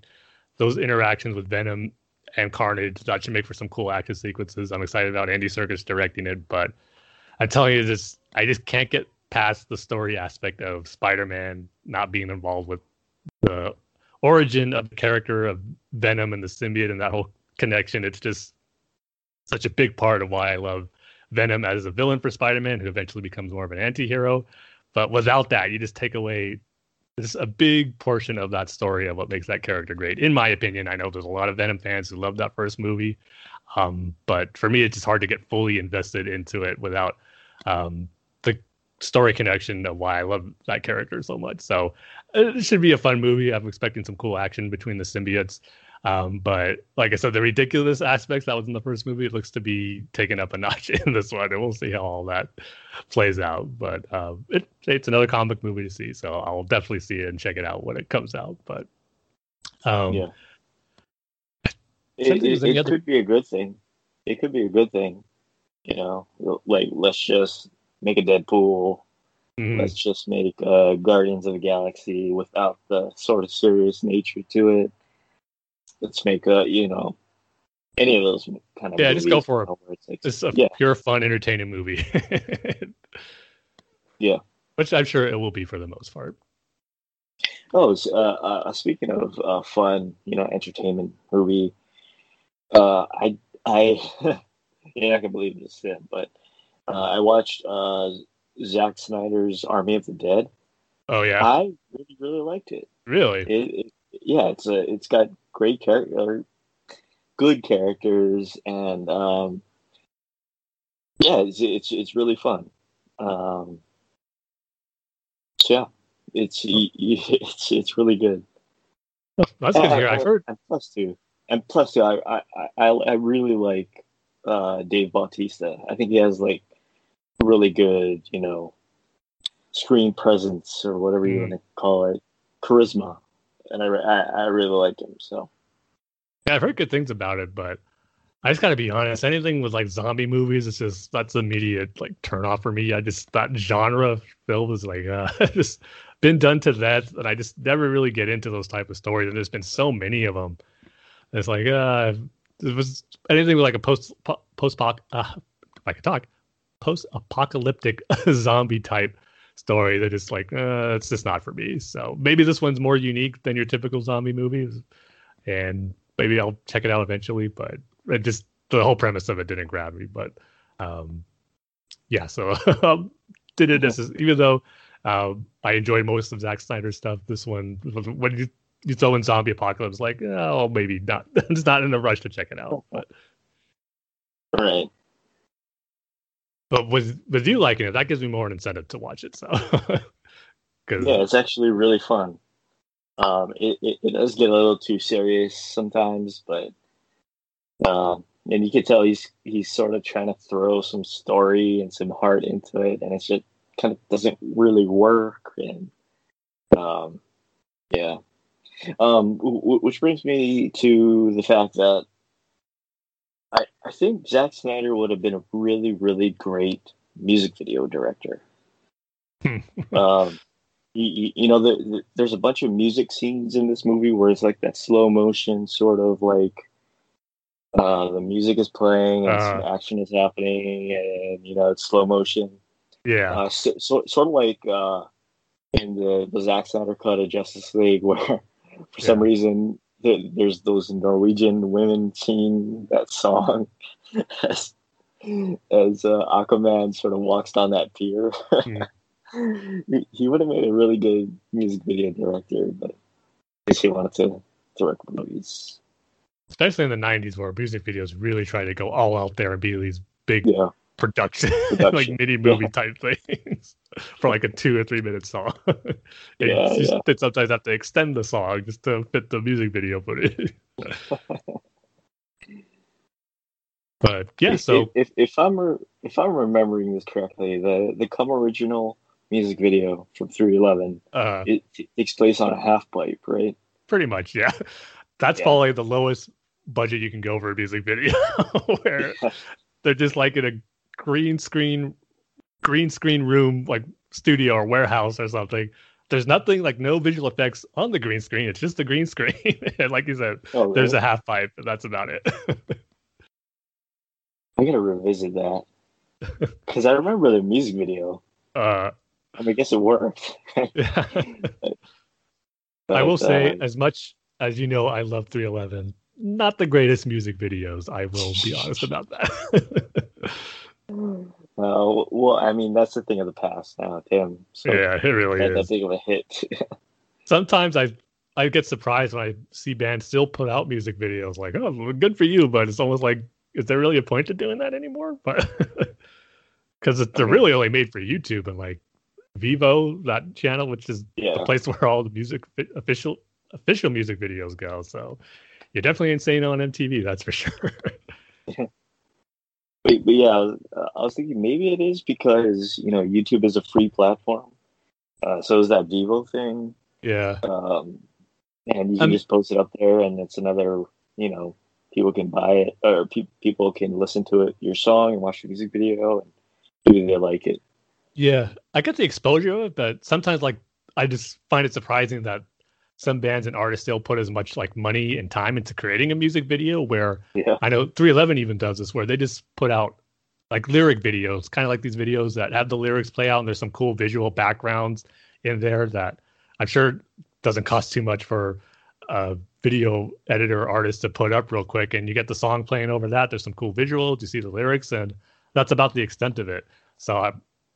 those interactions with Venom and Carnage. That should make for some cool action sequences. I'm excited about Andy Serkis directing it, but I'm telling you, this I just can't get past the story aspect of Spider-Man not being involved with the origin of the character of Venom and the symbiote and that whole connection. It's just such a big part of why I love Venom as a villain for Spider-Man, who eventually becomes more of an anti-hero. But without that, you just take away this a big portion of that story of what makes that character great. In my opinion, I know there's a lot of Venom fans who love that first movie, um, but for me, it's just hard to get fully invested into it without um, the story connection of why I love that character so much. So uh, it should be a fun movie. I'm expecting some cool action between the symbiotes. Um, but like I said, the ridiculous aspects that was in the first movie, it looks to be taken up a notch in this one, and we'll see how all that plays out. But uh, it, it's another comic movie to see, so I'll definitely see it and check it out when it comes out. But um, Yeah. It, it, it other- could be a good thing. It could be a good thing. You know, like let's just make a Deadpool. mhm. Let's just make uh, Guardians of the Galaxy without the sort of serious nature to it. Let's make a you know any of those kind of Yeah, just go movies, for you it. know, it's It's a yeah, pure fun, entertaining movie. Yeah. Which I'm sure it will be for the most part. Oh, uh, uh, speaking of uh, fun, you know, entertainment movie, uh, I, I, you're not gonna believe this, Sim, but uh, I watched uh, Zack Snyder's Army of the Dead. Oh yeah, I really, really liked it. really? It, it yeah, it's a, it's got great character, good characters, and um, yeah, it's, it's it's really fun. Um, so yeah, it's it's it's really good. That's good to hear. I've heard. And plus two, and plus two, I I I, I really like uh, Dave Bautista. I think he has like really good, you know, screen presence or whatever you Mm. want to call it, charisma, and I, I I really like him. So Yeah, I've heard good things about it, but I just gotta be honest. Anything with like zombie movies, it's just that's immediate like turn off for me. I just that genre film is like uh just been done to death, and I just never really get into those type of stories. And there's been so many of them. It's like uh, it was anything with like a post post uh, if I could talk post apocalyptic zombie type story that is like uh, it's just not for me. So maybe this one's more unique than your typical zombie movies, and maybe I'll check it out eventually. But it just the whole premise of it didn't grab me. But um, yeah, so um, didn't necessarily, even though um, I enjoyed most of Zack Snyder's stuff. This one, what did you you throw in zombie apocalypse, like oh maybe not. it's not in a rush to check it out, but Right. But with with you liking it, that gives me more an incentive to watch it. So Yeah, it's actually really fun. Um, it, it, it does get a little too serious sometimes, but um, and you can tell he's he's sort of trying to throw some story and some heart into it, and it just kind of doesn't really work. And um, yeah, um, w- which brings me to the fact that I think Zack Snyder would have been a really really great music video director. um, you, you know, the, the, there's a bunch of music scenes in this movie where it's like that slow motion sort of like uh, the music is playing and some Uh. action is happening and you know it's slow motion. yeah, Uh, so, so, sort of like uh, in the the Zack Snyder cut of Justice League, where for some reason there's those Norwegian women singing that song as as uh, Aquaman sort of walks down that pier. Mm. he, he would have made a really good music video director, but I guess he wanted to direct movies. especially in the '90s where music videos really try to go all out there and be these big Yeah, production, like mini movie type things for like a two or three minute song. and Yeah, just- yeah. they sometimes have to extend the song just to fit the music video footage. but yeah, so if, if if I'm re- if I'm remembering this correctly, the the Come original music video from 311 uh, it t- takes place on a half pipe, right? pretty much, yeah. That's Yeah. probably the lowest budget you can go for a music video, where they're just like in a green screen, green screen room, like studio or warehouse or something. There's nothing like no visual effects on the green screen. It's just the green screen, and like you said, Oh, there's a half pipe, and that's about it. I gotta revisit that because I remember the music video. uh, I mean, I guess it worked. yeah. I But, will say, uh, as much as you know, I love 311. Not the greatest music videos. I will be honest about that. Uh, well, I mean, that's the thing of the past now. Damn, so yeah, it really that, that is. big of a hit. Sometimes I I get surprised when I see bands still put out music videos. Like, oh, well, good for you, but it's almost like, is there really a point to doing that anymore? But because they're really only made for YouTube and like Vevo, that channel, which is yeah, the place where all the music official official music videos go. So you're definitely insane on MTV, that's for sure. But, but yeah, I was, uh, I was thinking maybe it is because you know YouTube is a free platform. Uh, so is that Vevo thing, yeah. um, and you can Um, just post it up there, and it's another you know people can buy it or pe- people can listen to it your song and watch the music video and do they like it. Yeah, I get the exposure of it, but sometimes like I just find it surprising that some bands and artists still put as much like money and time into creating a music video. Where Yeah, I know 311 even does this, where they just put out like lyric videos, kind of like these videos that have the lyrics play out, and there's some cool visual backgrounds in there that I'm sure doesn't cost too much for a video editor or artist to put up real quick, and you get the song playing over that. There's some cool visuals, you see the lyrics, and that's about the extent of it. So I,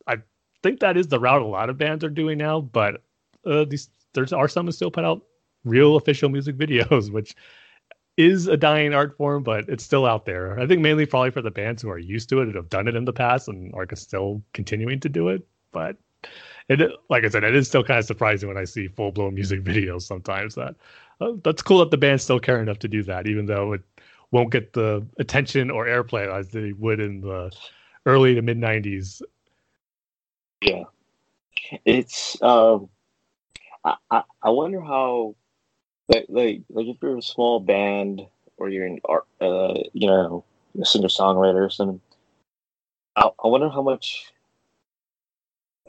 I think that is the route a lot of bands are doing now. But uh, these there are some who still put out real official music videos, which is a dying art form, but it's still out there. I think mainly probably for the bands who are used to it and have done it in the past and are still continuing to do it. But it, like I said, it is still kind of surprising when I see full blown music videos sometimes. That uh, that's cool that the bands still care enough to do that, even though it won't get the attention or airplay as they would in the early to mid '90s. yeah. It's um, I, I I wonder how like like like if you're a small band or you're an art uh you know a singer songwriter or something. I, I wonder how much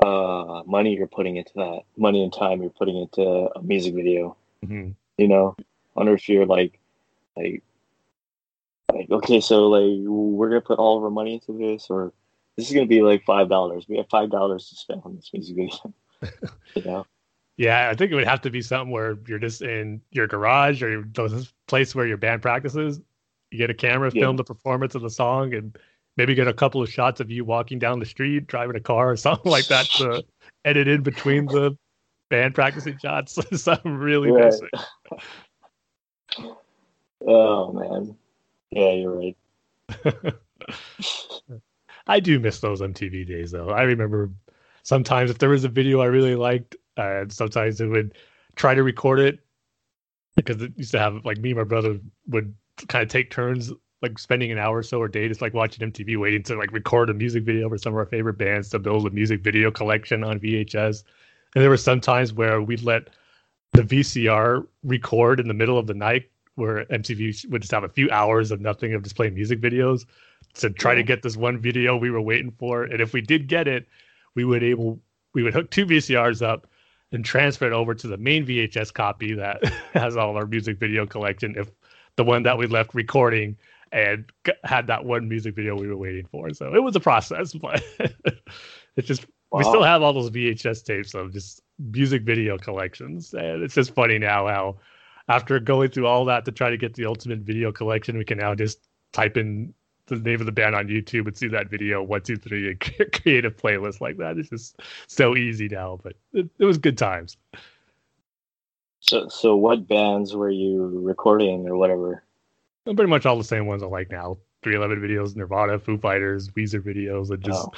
uh money you're putting into that money and time you're putting into a music video Mhm. you know I wonder if you're like like like okay so like we're gonna put all of our money into this or this is gonna be like five dollars we have five dollars to spend on this music video you know Yeah, I think it would have to be something where you're just in your garage or the place where your band practices. You get a camera, Yeah. film the performance of the song, and maybe get a couple of shots of you walking down the street, driving a car, or something like that to edit in between the band practicing shots. so I'm really Right. missing. Oh man. Yeah, you're right. I do miss those MTV days though. I remember sometimes if there was a video I really liked, uh, sometimes it would try to record it because it used to have like me and my brother would kind of take turns like spending an hour or so a day just like watching MTV waiting to like record a music video for some of our favorite bands to build a music video collection on VHS. And there were some times where we'd let the VCR record in the middle of the night where MTV would just have a few hours of nothing of just playing music videos to try to get this one video we were waiting for. And if we did get it, we would able we would hook two VCRs up and transfer it over to the main VHS copy that has all our music video collection. If the one that we left recording and had that one music video we were waiting for, so it was a process, but it's just we still have all those VHS tapes of just music video collections, and it's just funny now how after going through all that to try to get the ultimate video collection, we can now just type in the name of the band on YouTube and see that video one, two, three, and create a playlist like that. It's just so easy now, but it, it was good times. So so what bands were you recording or whatever? And pretty much all the same ones I like now. 311 videos, Nirvana, Foo Fighters, Weezer videos, and just Oh.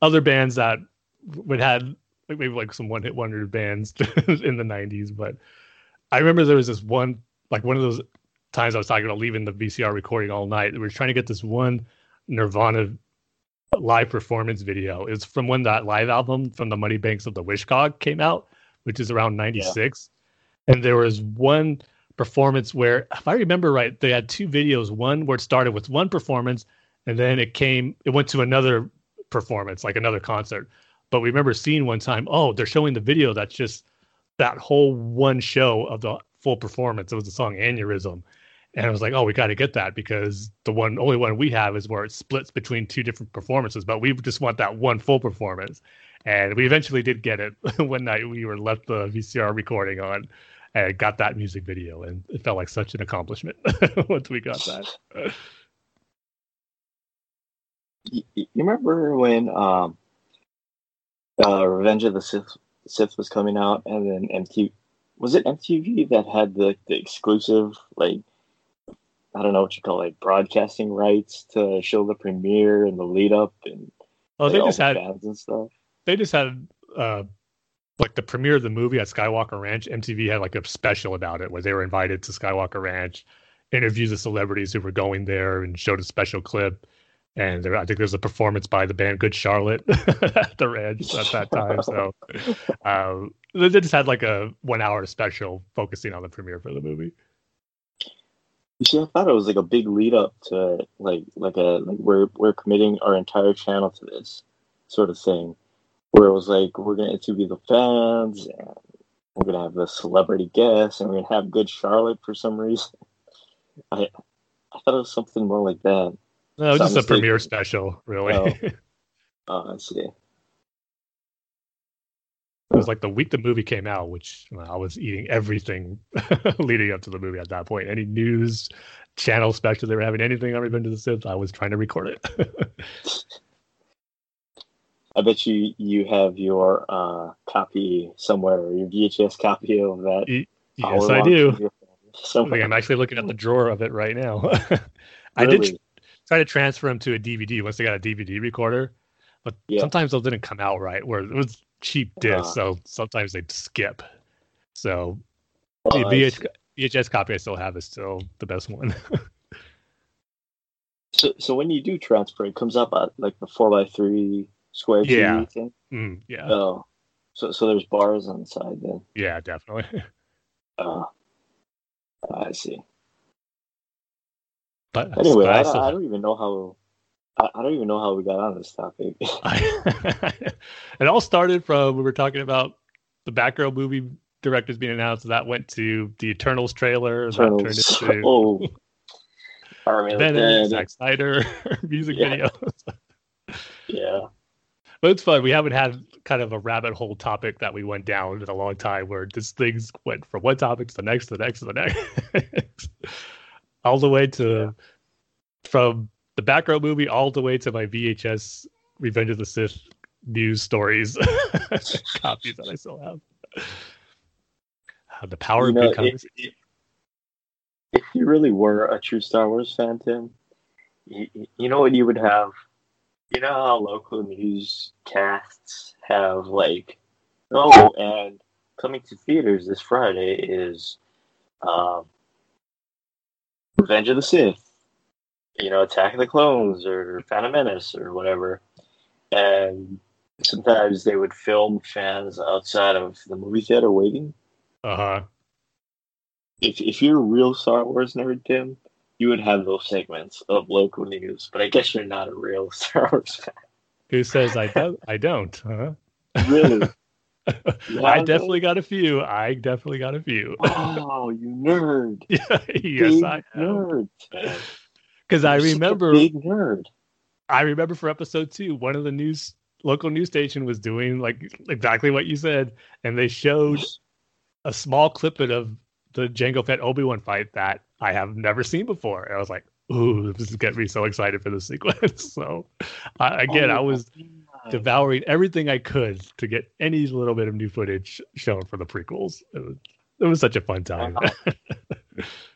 other bands that would had like maybe like some one hit wonder bands in the 90s. But I remember there was this one, like one of those times I was talking about leaving the VCR recording all night. We were trying to get this one Nirvana live performance video. It's from when that live album from the Muddy Banks of the Wishkah came out, which is around 96. And there was one performance where, if I remember right, they had two videos. One where it started with one performance, and then it came, it went to another performance, like another concert. But we remember seeing one time, oh, they're showing the video that's just that whole one show of the full performance. It was the song Aneurysm. And I was like, oh, we got to get that because the one only one we have is where it splits between two different performances, but we just want that one full performance. And we eventually did get it one night. We were left the VCR recording on and got that music video, and it felt like such an accomplishment once we got that. You, remember when um, uh, Revenge of the Sith, Sith was coming out, and then MTV was it MTV that had the, the exclusive like I don't know what you call it, like broadcasting rights to show the premiere and the lead up and Oh, they just had bands and stuff. they just had uh like the premiere of the movie at Skywalker Ranch. MTV had like a special about it where they were invited to Skywalker Ranch, interview the celebrities who were going there, and showed a special clip. And there, I think there's a performance by the band Good Charlotte at the ranch at that time. So um, they they just had like a one hour special focusing on the premiere for the movie. You see, I thought it was like a big lead up to like like a like we're we're committing our entire channel to this sort of thing, where it was like we're gonna interview the fans and we're gonna have the celebrity guests and we're gonna have Good Charlotte for some reason. I I thought it was something more like that. No, it was just a premiere special, really. Oh. Oh, I see. It was like the week the movie came out, which I was eating everything leading up to the movie at that point. Any news channel special they were having, anything on Revenge of the Sith, I was trying to record it. I bet you you have your uh, copy somewhere, or your VHS copy of that. yes, I do. video I think Somewhere. I'm actually looking at the drawer of it right now. I did try to transfer them to a DVD once they got a DVD recorder, but Yeah. sometimes those didn't come out right. Where it was cheap disc, Ah. so sometimes they'd skip. So the VH. VHS copy I still have is still the best one. So, so when you do transfer, it comes up at like the four by three square Yeah. Thing. Mm, yeah, Oh, so so there's bars on the side then. yeah, definitely. Oh, I see. But Anyway, but I, still I don't even know how. I, I don't even know how we got on this topic. I, it all started from we were talking about the Batgirl movie directors being announced. That went to the Eternals trailer. That turned Eternals. into oh, Army of the Dead. Zack Snyder music Yeah. video. Yeah. But it's fun. We haven't had kind of a rabbit hole topic that we went down in a long time where just things went from one topic to the next, to the next, to the next. all the way to from the Batgirl movie all the way to my VHS Revenge of the Sith news stories copies that I still have. the power You of good if, if you really were a true Star Wars fan, Tim, you, you know what you would have? You know how local newscasts have, like, oh, and coming to theaters this Friday is um, Revenge of the Sith, you know, Attack of the Clones, or Phantom Menace, or whatever. And sometimes they would film fans outside of the movie theater waiting Uh huh. if if you're a real Star Wars nerd, Tim, you would have those segments of local news. But I guess you're not a real Star Wars fan. Who says I don't? I don't. Huh? Really? I definitely got a few. I definitely got a few. Oh, you nerd! yes, Big I have. nerd. Because I remember, big nerd. I remember for episode two, one of the news local news station was doing like exactly what you said, and they showed a small clip of the Jango Fett Obi Wan fight that I have never seen before. And I was like, "Ooh, this is getting me so excited for the sequence." so, I again, I Oh, was God. devouring everything I could to get any little bit of new footage shown for the prequels. It was, it was such a fun time.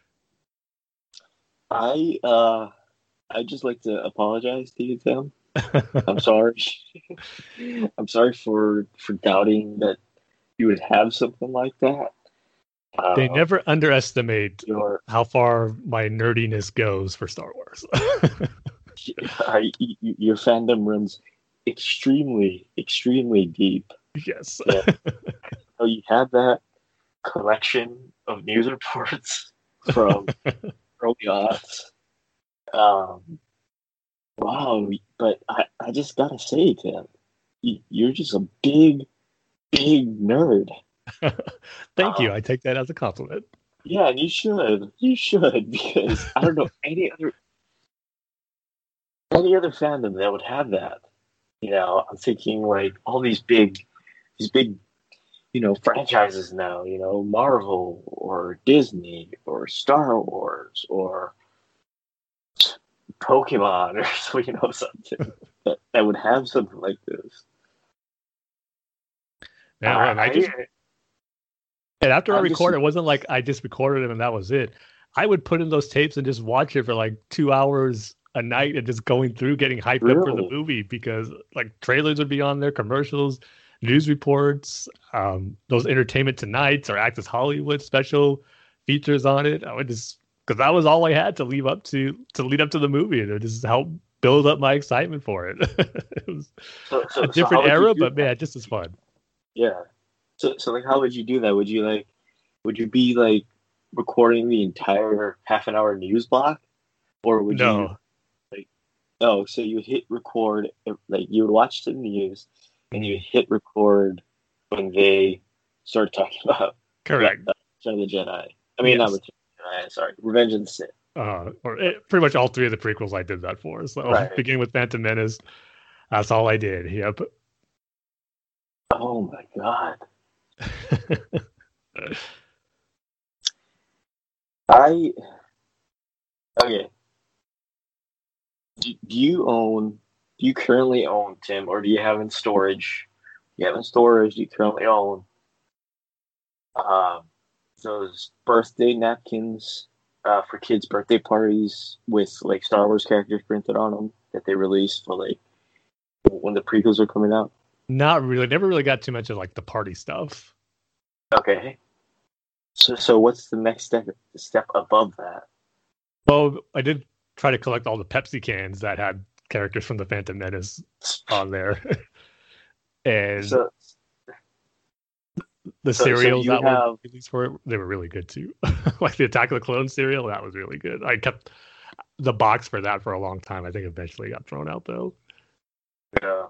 I uh, I just like to apologize to you, Tim. I'm sorry. I'm sorry for for doubting that you would have something like that. Uh, they never underestimate Your how far my nerdiness goes for Star Wars. I, your fandom runs extremely, extremely deep. yes. Yeah. So you have that collection of news reports from early aughts. Um, wow, but I, I just gotta say, Tim, you, you're just a big, big nerd. Thank you. I take that as a compliment. Yeah, and you should. You should because I don't know any other any other fandom that would have that. You know, I'm thinking like all these big these big you know franchises now, you know, Marvel or Disney or Star Wars or Pokemon or so you know something that, that would have something like this. Yeah, man, I just and after I I'm just- recorded, it wasn't like I just recorded it and that was it. I would put in those tapes and just watch it for like two hours a night and just going through getting hyped up for the movie because like trailers would be on there, commercials, news reports, um, those entertainment tonights or Access Hollywood special features on it. I would just because that was all I had to leave up to to lead up to the movie and it just helped build up my excitement for it. it was so, so, a different you era, but that? man, just as fun. Yeah. So so like how would you do that? Would you like would you be like recording the entire half an hour news block? Or would No. you Like, Oh, so you hit record like you would watch the news and you hit record when they start talking about Correct. Return of the Jedi. I mean not Yes. Return of the Jedi, sorry. Revenge of the Sith. uh, or it, pretty much all three of the prequels I did that for. So Right. beginning with Phantom Menace, that's all I did. Yep. Oh my god. I okay. Do, do you own? Do you currently own Tim, or do you have in storage? You have in storage. Do you currently own um, those birthday napkins uh, for kids' birthday parties with like Star Wars characters printed on them that they released for like when the prequels are coming out? Not really. Never really got too much of like the party stuff. Okay. So, so what's the next step step above that? Well, I did try to collect all the Pepsi cans that had characters from the Phantom Menace on there, and So, the so- so cereals you that were released for it, they were really good too. like the Attack of the Clones cereal, that was really good. I kept the box for that for a long time. I think eventually got thrown out though. Yeah.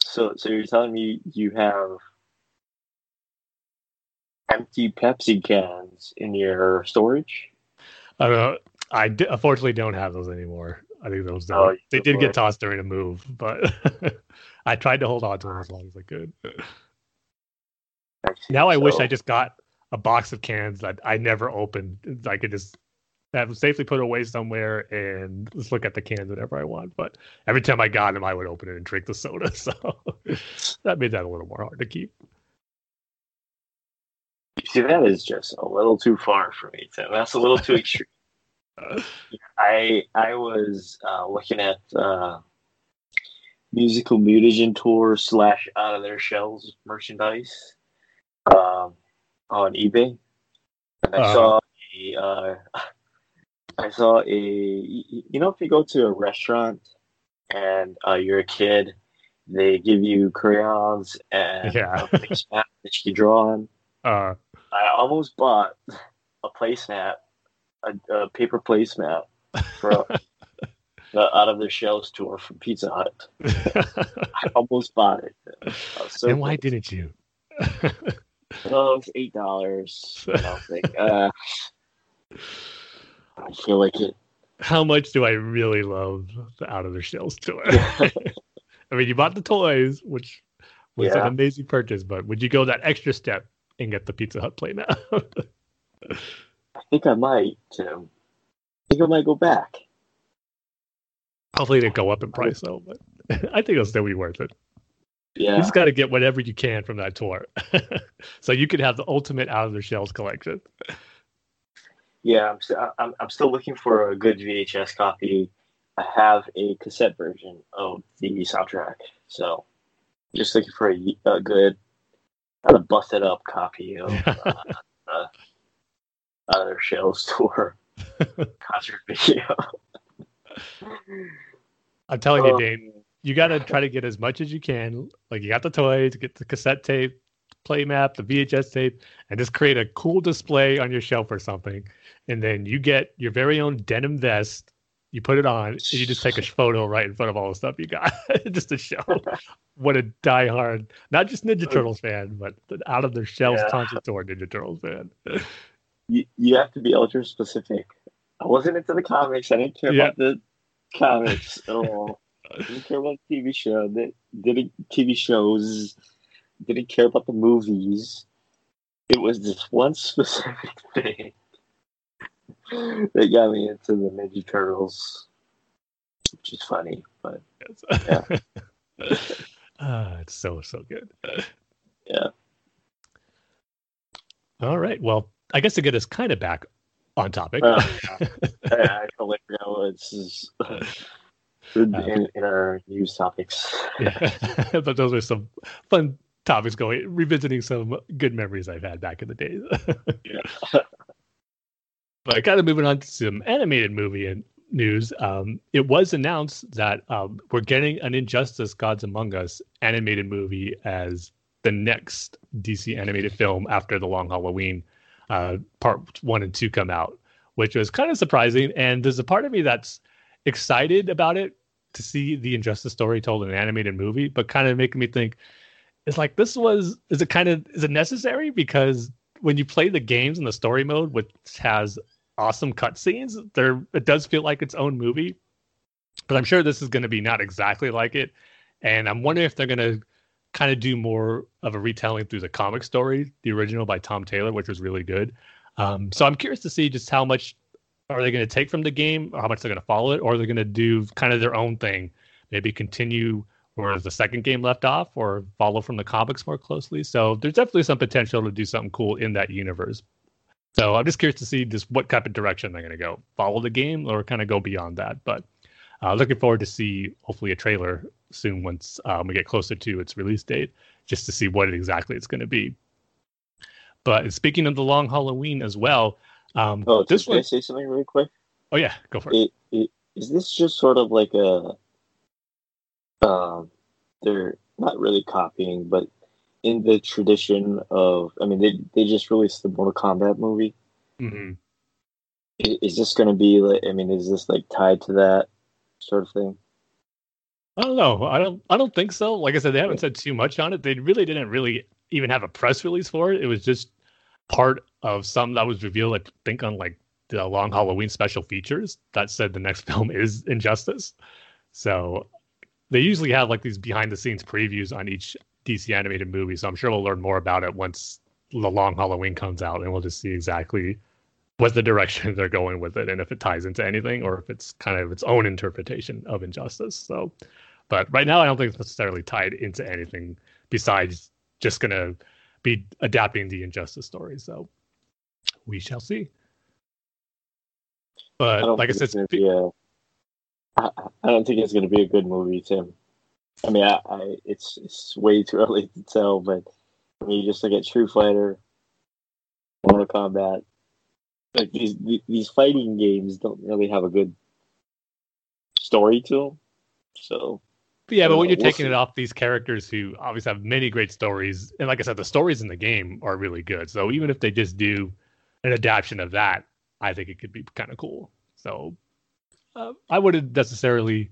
So, so you're telling me you have empty Pepsi cans in your storage? I don't know. I d- unfortunately don't have those anymore. I think those Oh, don't. you they did get tossed during a move, but I tried to hold on to them as long as I could. I. Now I wish I just got a box of cans that I never opened. I could just have them safely put away somewhere and just look at the cans whenever I want. But every time I got them, I would open it and drink the soda. So that made that a little more hard to keep. See, that is just a little too far for me, Tim. That's a little too extreme. I I was uh, looking at uh, musical mutagen tour slash out of their shells merchandise um, on eBay, and I Uh-huh. saw a uh, I saw a you know if you go to a restaurant and uh, you're a kid, they give you crayons and Yeah. a placemat that you can draw on. Uh, I almost bought a placemat, a, a paper placemat for the out of the shells tour from Pizza Hut. I almost bought it. So and why close. didn't you? Oh, it was eight dollars. I uh, I feel like it. How much do I really love the Out of the Shells tour? I mean, you bought the toys, which was an amazing purchase, but would you go that extra step and get the Pizza Hut play now? I think I might, Tim. I think I might go back. Hopefully, it didn't go up in price though, but I think it'll still be worth it. Yeah. You just got to get whatever you can from that tour, so you could have the ultimate Out of the Shells collection. yeah. I'm, st- I'm I'm still looking for a good VHS copy. I have a cassette version of the soundtrack, so just looking for a, a good, kind of busted up copy of uh, uh, out of their shells tour concert video. I'm telling you, Oh, Dane, you got to try to get as much as you can. Like you got the toys, get the cassette tape, play map, the VHS tape, and just create a cool display on your shelf or something. And then you get your very own denim vest. You put it on, and you just take a photo right in front of all the stuff you got, just to show what a diehard, not just Ninja oh. Turtles fan, but out of their shells Yeah. concert tour Ninja Turtles fan. You, you have to be ultra specific. I wasn't into the comics. I didn't care Yeah. about the comics at all. I didn't care about the TV show. That didn't TV shows. Didn't care about the movies. It was this one specific thing that got me into the Ninja Turtles, which is funny. But Ah, it's so so good. Yeah. All right. Well, I guess to get us kind of back on topic. Uh, I, I feel like now it's is in, in, in our news topics. yeah. but those are some fun topics going revisiting some good memories I've had back in the days. Yeah. but kind of moving on to some animated movie and news. Um, it was announced that um, we're getting an Injustice: Gods Among Us animated movie as the next DC animated film after the Long Halloween uh, part one and two come out, which was kind of surprising. And there's a part of me that's excited about it to see the Injustice story told in an animated movie, but kind of making me think, it's like this was is it kind of is it necessary because when you play the games in the story mode, which has awesome cutscenes, there it does feel like its own movie. But I'm sure this is going to be not exactly like it, and I'm wondering if they're going to kind of do more of a retelling through the comic story, the original by Tom Taylor, which was really good. Um, so I'm curious to see just how much are they going to take from the game, or how much they're going to follow it, or they're going to do kind of their own thing, maybe continue where the second game left off, or follow from the comics more closely. So there's definitely some potential to do something cool in that universe. So I'm just curious to see just what type of direction they're going to go, follow the game, or kind of go beyond that. But uh, looking forward to see hopefully a trailer soon once um, we get closer to its release date, just to see what exactly it's going to be. But speaking of the long Halloween as well, um, Oh, this can I say something really quick? oh yeah, go for it. it, it, is this just sort of like a um they're not really copying but in the tradition of i mean they they just released the mortal kombat movie hmm I- is this going to be like i mean is this like tied to that sort of thing I don't know. I don't. I don't think so. Like I said, they haven't said too much on it. They really didn't really even have a press release for it. It was just part of some that was revealed. I think on like the long Halloween special features that said the next film is Injustice. So they usually have like these behind the scenes previews on each DC animated movie. So I'm sure we'll learn more about it once the long Halloween comes out, and we'll just see exactly what the direction they're going with it, and if it ties into anything, or if it's kind of its own interpretation of Injustice. So. But right now, I don't think it's necessarily tied into anything besides just going to be adapting the Injustice story. So we shall see. But I like I said, it's gonna be a- I I don't think it's going to be a good movie, Tim. I mean, I, I it's it's way too early to tell, but when you just look at True Fighter, Mortal Kombat, like these these fighting games don't really have a good story to them. So But yeah, but when you're we'll taking see. it off these characters who obviously have many great stories, and like I said, the stories in the game are really good. So even if they just do an adaptation of that, I think it could be kind of cool. So uh, I wouldn't necessarily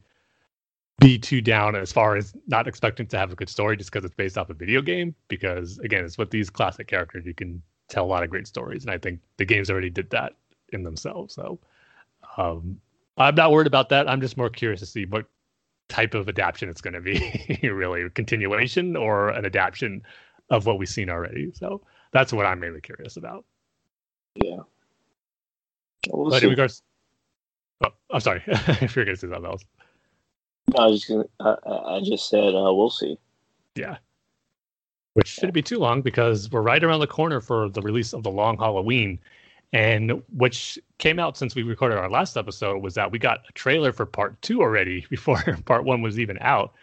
be too down as far as not expecting to have a good story just because it's based off a video game. Because again, it's with these classic characters, you can tell a lot of great stories, and I think the games already did that in themselves. So um, I'm not worried about that. I'm just more curious to see what type of adaptation it's going to be really a continuation or an adaptation of what we've seen already so that's what i'm mainly curious about yeah, we'll but in regards oh, i'm sorry if you're going to say something else No, I was just gonna, I I just said uh, we'll see. yeah which shouldn't be too long because we're right around the corner for the release of the long halloween. And which came out since we recorded our last episode was that we got a trailer for part two already before part one was even out.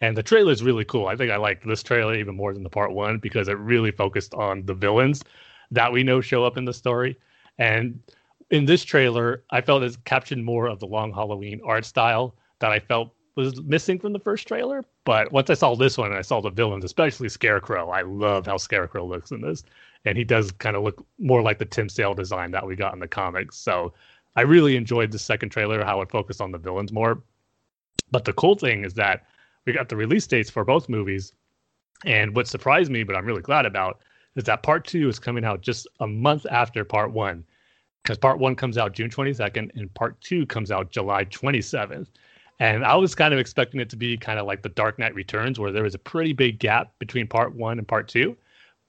And the trailer is really cool. I think i liked this trailer even more than the part one because it really focused on the villains that we know show up in the story. And in this trailer i felt it captured more of the long halloween art style that i felt was missing from the first trailer but once i saw this one and i saw the villains especially scarecrow i love how scarecrow looks in this and he does kind of look more like the Tim Sale design that we got in the comics. So I really enjoyed the second trailer, how it focused on the villains more. But the cool thing is that we got the release dates for both movies. And what surprised me, but I'm really glad about, is that part two is coming out just a month after part one. Because part one comes out June 22nd and part two comes out July 27th. And I was kind of expecting it to be kind of like the Dark Knight Returns, where there was a pretty big gap between part one and part two.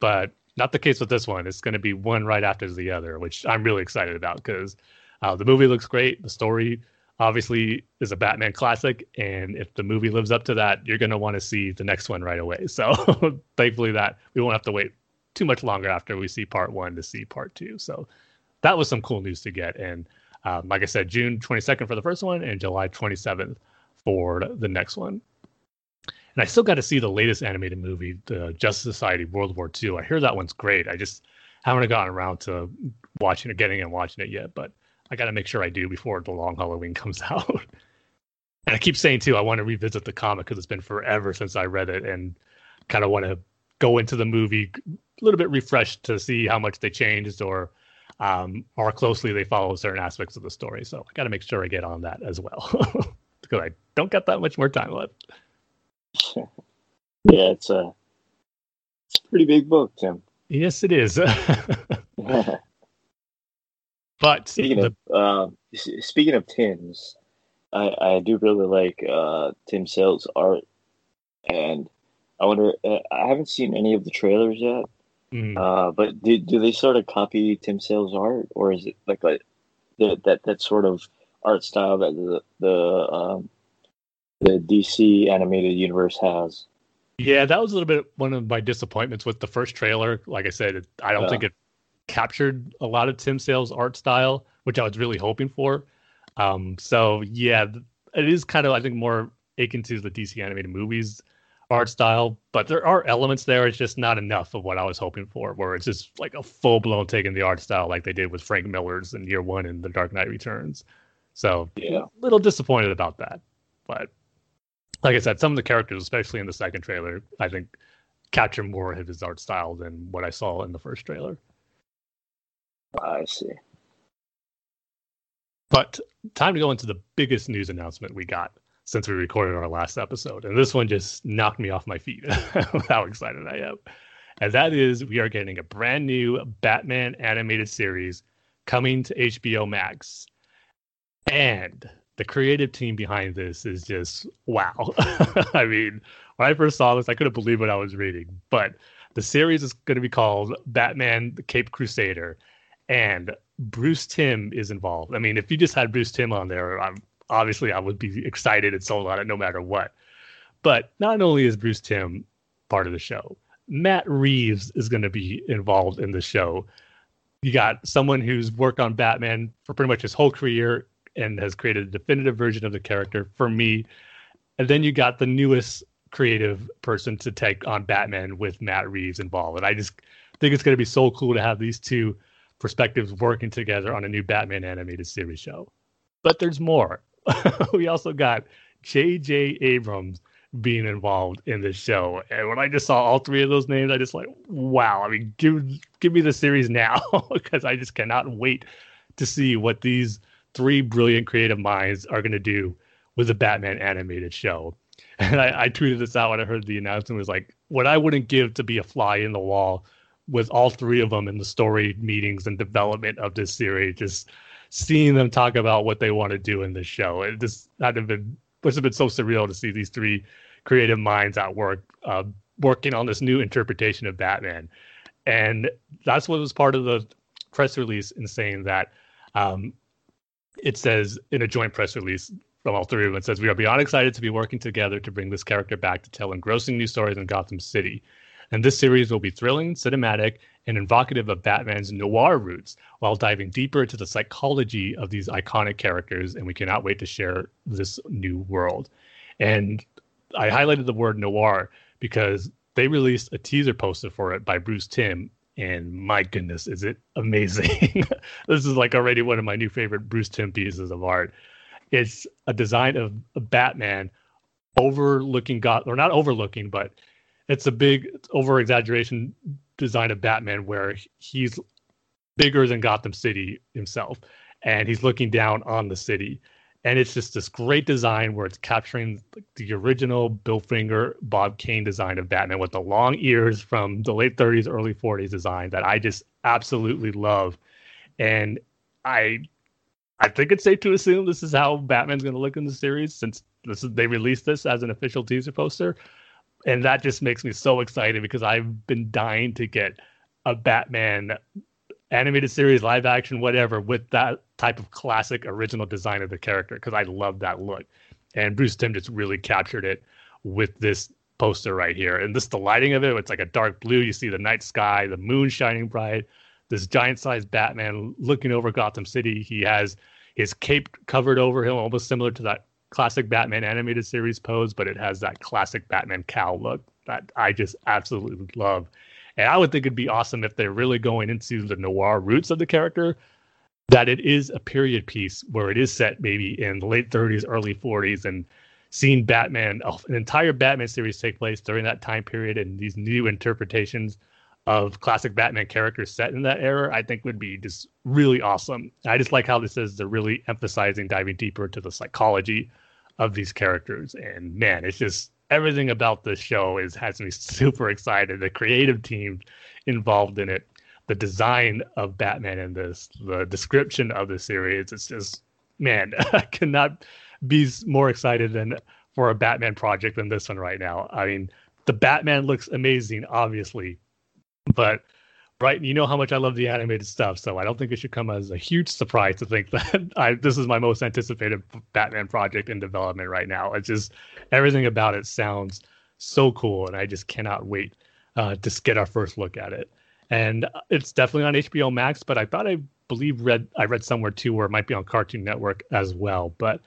But not the case with this one. It's going to be one right after the other, which I'm really excited about because uh, the movie looks great. The story obviously is a Batman classic, and if the movie lives up to that, you're going to want to see the next one right away. So thankfully, that we won't have to wait too much longer after we see part one to see part two. So that was some cool news to get. And um, like I said, June 22nd for the first one, and July 27th for the next one. And I still got to see the latest animated movie, the Justice Society World War II. I hear that one's great. I just haven't gotten around to watching it, getting and watching it yet. But I got to make sure I do before the long Halloween comes out. and I keep saying too, I want to revisit the comic because it's been forever since I read it, and kind of want to go into the movie a little bit refreshed to see how much they changed or um, how closely they follow certain aspects of the story. So I got to make sure I get on that as well because I don't got that much more time left. Yeah, it's a it's a pretty big book, Tim. Yes, it is. but speaking the, of uh, speaking of Tim's, I I do really like uh, Tim Sale's art, and I wonder. Uh, I haven't seen any of the trailers yet, mm, uh, but do do they sort of copy Tim Sale's art, or is it like like the, that that sort of art style that the the um, the DC animated universe has? yeah, that was a little bit one of my disappointments with the first trailer. Like I said, it, I don't Yeah. think it captured a lot of Tim Sale's art style, which I was really hoping for. Um, so yeah, it is kind of I think more akin to the DC animated movies art style, but there are elements there. It's just not enough of what I was hoping for, where it's just like a full blown take in the art style like they did with Frank Miller's in Year One and The Dark Knight Returns. So Yeah. little disappointed about that. But like I said, some of the characters, especially in the second trailer, I think capture more of his art style than what I saw in the first trailer. I see. But time to go into the biggest news announcement we got since we recorded our last episode. And this one just knocked me off my feet. How excited I am. And that is we are getting a brand new Batman animated series coming to HBO Max. And the creative team behind this is just wow. I mean, when I first saw this, I couldn't believe what I was reading. But the series is going to be called Batman the Cape Crusader. And Bruce Timm is involved. I mean, if you just had Bruce Timm on there, I'm obviously I would be excited and sold on it no matter what. But not only is Bruce Timm part of the show, Matt Reeves is going to be involved in the show. You got someone who's worked on Batman for pretty much his whole career and has created a definitive version of the character for me. And then you got the newest creative person to take on Batman with Matt Reeves involved. And I just think it's going to be so cool to have these two perspectives working together on a new Batman animated series show. But there's more. we also got J.J. Abrams being involved in this show. And when I just saw all three of those names, I just like, wow. I mean, give give me the series now because I just cannot wait to see what these three brilliant creative minds are going to do with the Batman animated show. And I, I tweeted this out when I heard the announcement was like, what I wouldn't give to be a fly in the wall with all three of them in the story meetings and development of this series. Just seeing them talk about what they want to do in this show. It just had been must have been so surreal to see these three creative minds at work uh, working on this new interpretation of Batman. And that's what was part of the press release in saying that um, it says in a joint press release from all three of them, it says, We are beyond excited to be working together to bring this character back to tell engrossing new stories in Gotham City. And this series will be thrilling, cinematic, and evocative of Batman's noir roots while diving deeper into the psychology of these iconic characters. And we cannot wait to share this new world. And I highlighted the word noir because they released a teaser poster for it by Bruce Timm. And my goodness, is it amazing! this is like already one of my new favorite Bruce Timm pieces of art. It's a design of Batman overlooking God, or not overlooking, but it's a big over exaggeration design of Batman where he's bigger than Gotham City himself, and he's looking down on the city. And it's just this great design where it's capturing the original Bill Finger, Bob Kane design of Batman with the long ears from the late 30s, early 40s design that I just absolutely love. And I I think it's safe to assume this is how Batman's going to look in the series since this is, they released this as an official teaser poster. And that just makes me so excited because I've been dying to get a Batman animated series, live action, whatever, with that type of classic original design of the character because I love that look. And Bruce Timm just really captured it with this poster right here. And this the lighting of it, it's like a dark blue. You see the night sky, the moon shining bright, this giant sized Batman looking over Gotham City. He has his cape covered over him, almost similar to that classic Batman animated series pose, but it has that classic Batman cowl look that I just absolutely love. And I would think it'd be awesome if they're really going into the noir roots of the character, that it is a period piece where it is set maybe in the late 30s, early 40s, and seeing Batman, an entire Batman series take place during that time period and these new interpretations of classic Batman characters set in that era, I think would be just really awesome. I just like how this is they're really emphasizing diving deeper into the psychology of these characters. And man, it's just everything about this show is has me super excited. The creative team involved in it, the design of Batman in this, the description of the series, it's just man, I cannot be more excited than for a Batman project than this one right now. I mean, the Batman looks amazing, obviously, but right, you know how much I love the animated stuff, so I don't think it should come as a huge surprise to think that I this is my most anticipated Batman project in development right now. It's just everything about it sounds so cool, and I just cannot wait uh, to get our first look at it. And it's definitely on HBO Max, but I thought I believe read I read somewhere too where it might be on Cartoon Network as well. But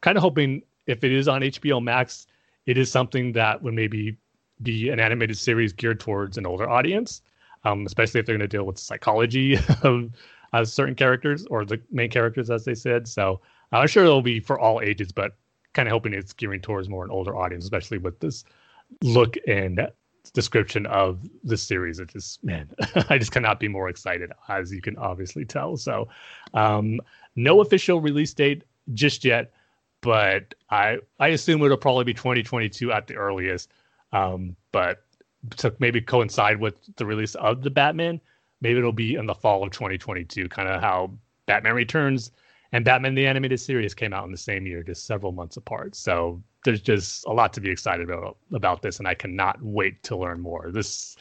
kind of hoping if it is on HBO Max, it is something that would maybe be an animated series geared towards an older audience, um, especially if they're going to deal with psychology of uh, certain characters or the main characters, as they said. So I'm sure it'll be for all ages, but kind of hoping it's gearing towards more an older audience, especially with this look and description of the series. It just, man, I just cannot be more excited, as you can obviously tell. So, um, no official release date just yet, but I I assume it'll probably be 2022 at the earliest. Um, but to maybe coincide with the release of the Batman, maybe it'll be in the fall of 2022, kind of how Batman Returns and Batman the Animated Series came out in the same year, just several months apart. So there's just a lot to be excited about about this, and I cannot wait to learn more. This,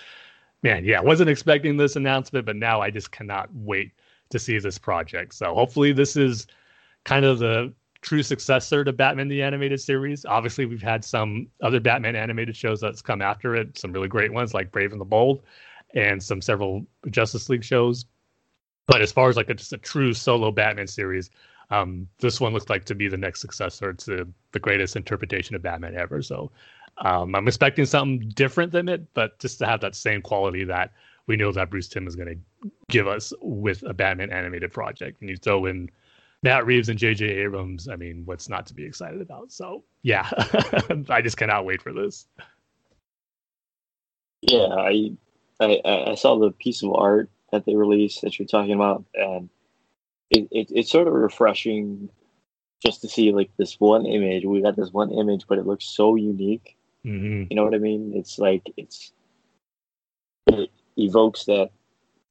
man, yeah, wasn't expecting this announcement, but now I just cannot wait to see this project. So hopefully this is kind of the true successor to Batman the Animated Series. Obviously, we've had some other Batman animated shows that's come after it, some really great ones like Brave and the Bold, and some several Justice League shows. But as far as like a, just a true solo Batman series, um, this one looks like to be the next successor to the greatest interpretation of Batman ever. So um, I'm expecting something different than it, but just to have that same quality that we know that Bruce Timm is going to give us with a Batman animated project. And you throw in Matt Reeves and J.J. Abrams. I mean, what's not to be excited about? So yeah, I just cannot wait for this. Yeah, I, I I saw the piece of art that they released that you're talking about, and it, it it's sort of refreshing just to see like this one image. We got this one image, but it looks so unique. Mm-hmm. You know what I mean? It's like it's it evokes that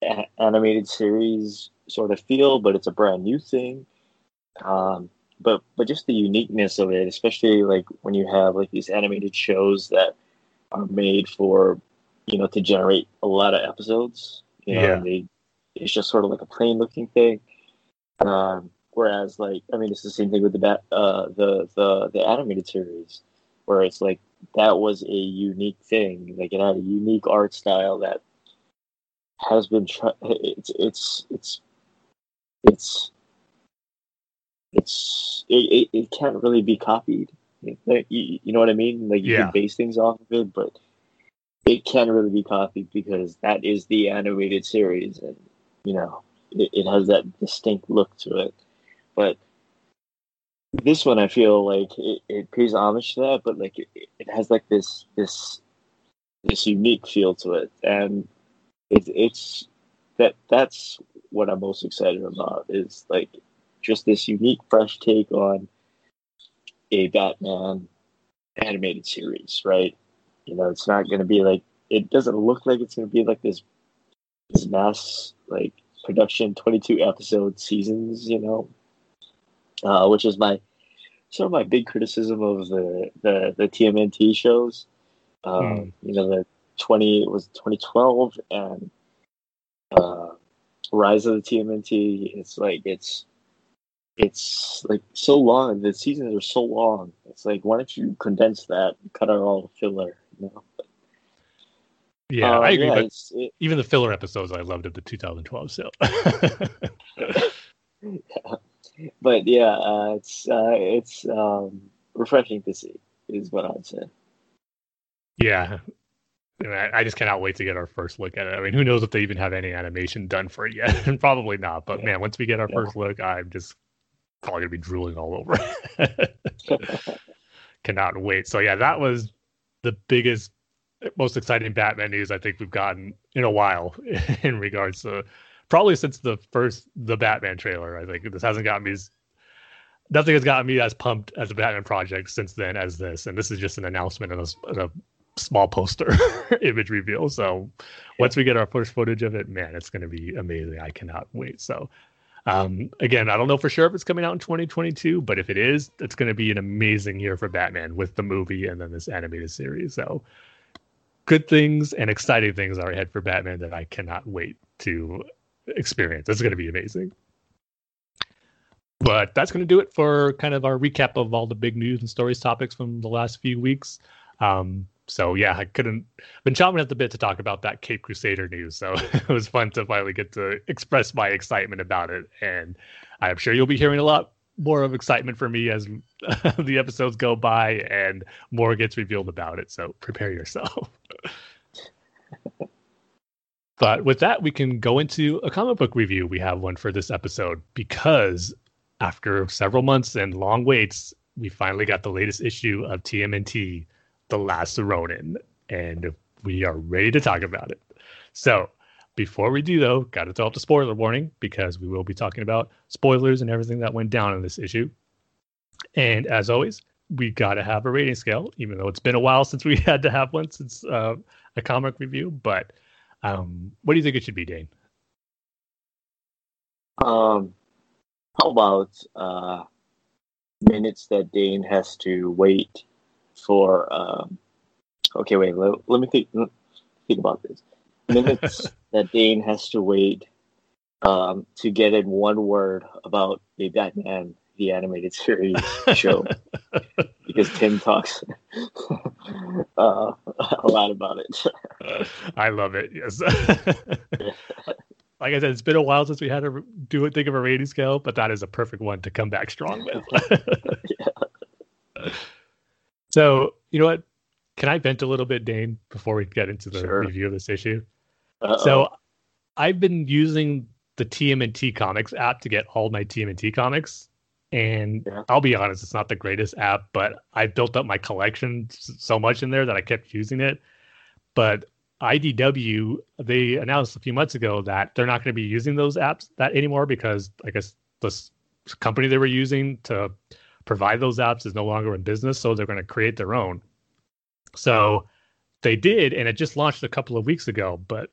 a- animated series sort of feel, but it's a brand new thing. Um, but but just the uniqueness of it, especially like when you have like these animated shows that are made for you know to generate a lot of episodes. You know, Yeah. and they it's just sort of like a plain looking thing. Um, whereas like I mean, it's the same thing with the bat, uh, the the the animated series, where it's like that was a unique thing. Like it had a unique art style that has been try- it's it's it's it's it's it, it, it can't really be copied. Like, You, you know what I mean? Like you Yeah. can base things off of it, but it can't really be copied because that is the animated series, and you know it, it has that distinct look to it. But this one, I feel like it, it pays homage to that, but like it, it has like this this this unique feel to it, and it's it's that that's what I'm most excited about is like just this unique, fresh take on a Batman animated series, right? You know, it's not going to be like it doesn't look like it's going to be like this this mass like production 22 episode seasons, you know, uh, which is my sort of my big criticism of the the, the TMNT shows. Um, Hmm. You know, the 20 it was 2012 and uh, Rise of the TMNT. It's like it's it's like so long. The seasons are so long. It's like why don't you condense that, and cut out all the filler? You know? Yeah, Uh, I agree. yeah, but it, even the filler episodes I loved of the 2012 show. but yeah, uh, it's uh, it's um, refreshing to see. Is what I'd say. yeah. I just cannot wait to get our first look at it. I mean, who knows if they even have any animation done for it yet? And probably not. But Yeah. man, once we get our Yeah. first look, I'm just probably gonna be drooling all over. cannot wait. So yeah, that was the biggest, most exciting Batman news I think we've gotten in a while in regards to probably since the first the Batman trailer. I think this hasn't gotten me as nothing has gotten me as pumped as a Batman project since then as this, and this is just an announcement and a, and a small poster image reveal. So once we get our first footage of it, man, it's going to be amazing. I cannot wait. So um, again, I don't know for sure if it's coming out in 2022, but if it is, it's going to be an amazing year for Batman with the movie and then this animated series. So good things and exciting things are ahead for Batman that I cannot wait to experience. It's going to be amazing. But that's going to do it for kind of our recap of all the big news and stories topics from the last few weeks. Um, so yeah, I couldn't been chomping at the bit to talk about that Cape Crusader news. So it was fun to finally get to express my excitement about it, and I'm sure you'll be hearing a lot more of excitement for me as the episodes go by and more gets revealed about it. So prepare yourself. but with that, we can go into a comic book review. We have one for this episode because after several months and long waits, we finally got the latest issue of TMNT, The Last Ronin, and we are ready to talk about it. So, before we do, though, got to throw up the spoiler warning because we will be talking about spoilers and everything that went down in this issue. And as always, we got to have a rating scale, even though it's been a while since we had to have one since uh, a comic review. But um, what do you think it should be, Dane? Um, how about uh, minutes that Dane has to wait for? Um, okay, wait. Let, let me think. Think about this. Minutes that Dane has to wait um, to get in one word about a Batman the animated series show because Tim talks uh, a lot about it. I love it. Yes. like I said, it's been a while since we had to do it, think of a rating scale, but that is a perfect one to come back strong with. So, you know what? Can I vent a little bit, Dane, before we get into the sure. review of this issue? Uh-oh. So, I've been using the TMNT Comics app to get all my TMNT comics. And yeah. I'll be honest, it's not the greatest app, but I built up my collection so much in there that I kept using it. But IDW, they announced a few months ago that they're not going to be using those apps that anymore because I guess this company they were using to provide those apps is no longer in business, so they're going to create their own. So they did, and it just launched a couple of weeks ago. But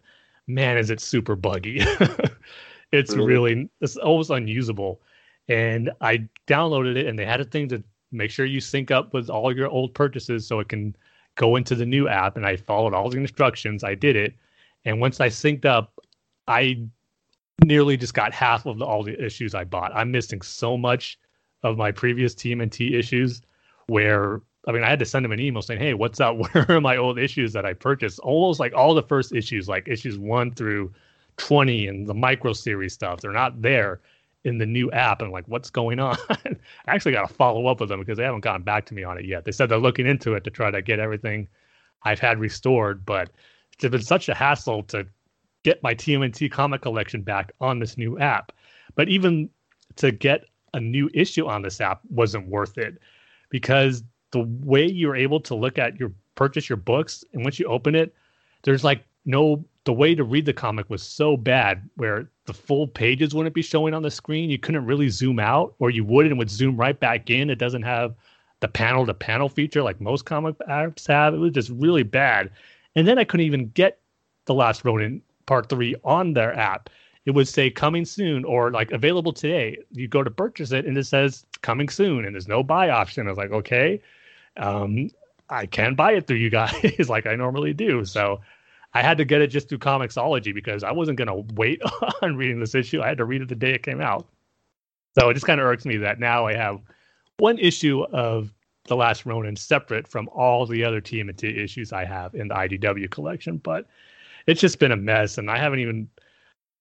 man, is it super buggy! it's really? really it's almost unusable. And I downloaded it, and they had a thing to make sure you sync up with all your old purchases so it can go into the new app and I followed all the instructions. I did it. And once I synced up, I nearly just got half of the, all the issues I bought. I'm missing so much of my previous TMNT issues where I mean I had to send them an email saying, Hey, what's up? Where are my old issues that I purchased? Almost like all the first issues, like issues one through 20 and the micro series stuff, they're not there in the new app and like what's going on i actually got to follow up with them because they haven't gotten back to me on it yet they said they're looking into it to try to get everything i've had restored but it's been such a hassle to get my tmnt comic collection back on this new app but even to get a new issue on this app wasn't worth it because the way you're able to look at your purchase your books and once you open it there's like no the way to read the comic was so bad where the full pages wouldn't be showing on the screen. You couldn't really zoom out, or you would and would zoom right back in. It doesn't have the panel to panel feature like most comic apps have. It was just really bad. And then I couldn't even get The Last Ronin Part 3 on their app. It would say coming soon or like available today. You go to purchase it and it says coming soon and there's no buy option. I was like, okay, um, I can buy it through you guys like I normally do. So I had to get it just through Comixology because I wasn't going to wait on reading this issue. I had to read it the day it came out. So it just kind of irks me that now I have one issue of The Last Ronin separate from all the other TMNT issues I have in the IDW collection. But it's just been a mess, and I haven't even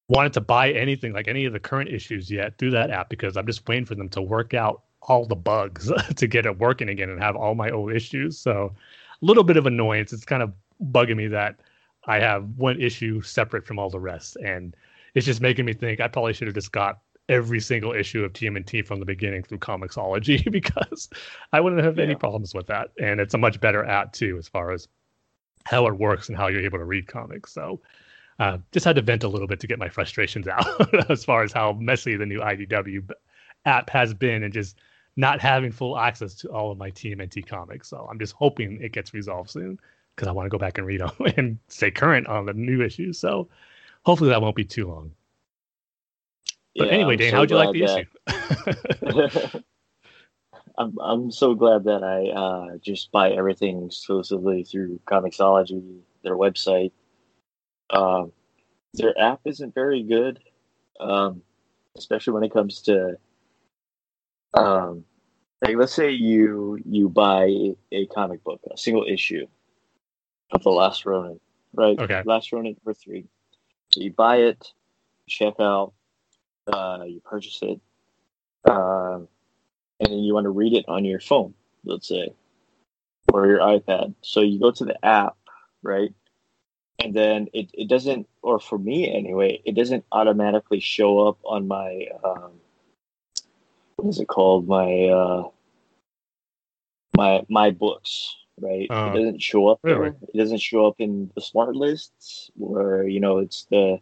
wanted to buy anything like any of the current issues yet through that app because I'm just waiting for them to work out all the bugs to get it working again and have all my old issues. So a little bit of annoyance. It's kind of bugging me that I have one issue separate from all the rest, and it's just making me think I probably should have just got every single issue of TMNT from the beginning through Comixology because I wouldn't have yeah. any problems with that, and it's a much better app too as far as how it works and how you're able to read comics. So. Uh, just had to vent a little bit to get my frustrations out as far as how messy the new IDW app has been and just not having full access to all of my TMNT comics. So I'm just hoping it gets resolved soon because I want to go back and read them and stay current on the new issues. So hopefully that won't be too long. But yeah, anyway, I'm Dane, so how'd you like the that... issue? I'm I'm so glad that I uh, just buy everything exclusively through Comixology, their website. Um, their app isn't very good, um, especially when it comes to um, like let's say you you buy a comic book, a single issue, of the Last Ronin, right? Okay. Last Ronin number three. So you buy it, check out, uh, you purchase it, uh, and then you want to read it on your phone, let's say, or your iPad. So you go to the app, right? And then it, it doesn't, or for me anyway, it doesn't automatically show up on my, um, what is it called? My, uh, my, my books, right? Uh, it doesn't show up really? there. It doesn't show up in the smart lists where you know it's the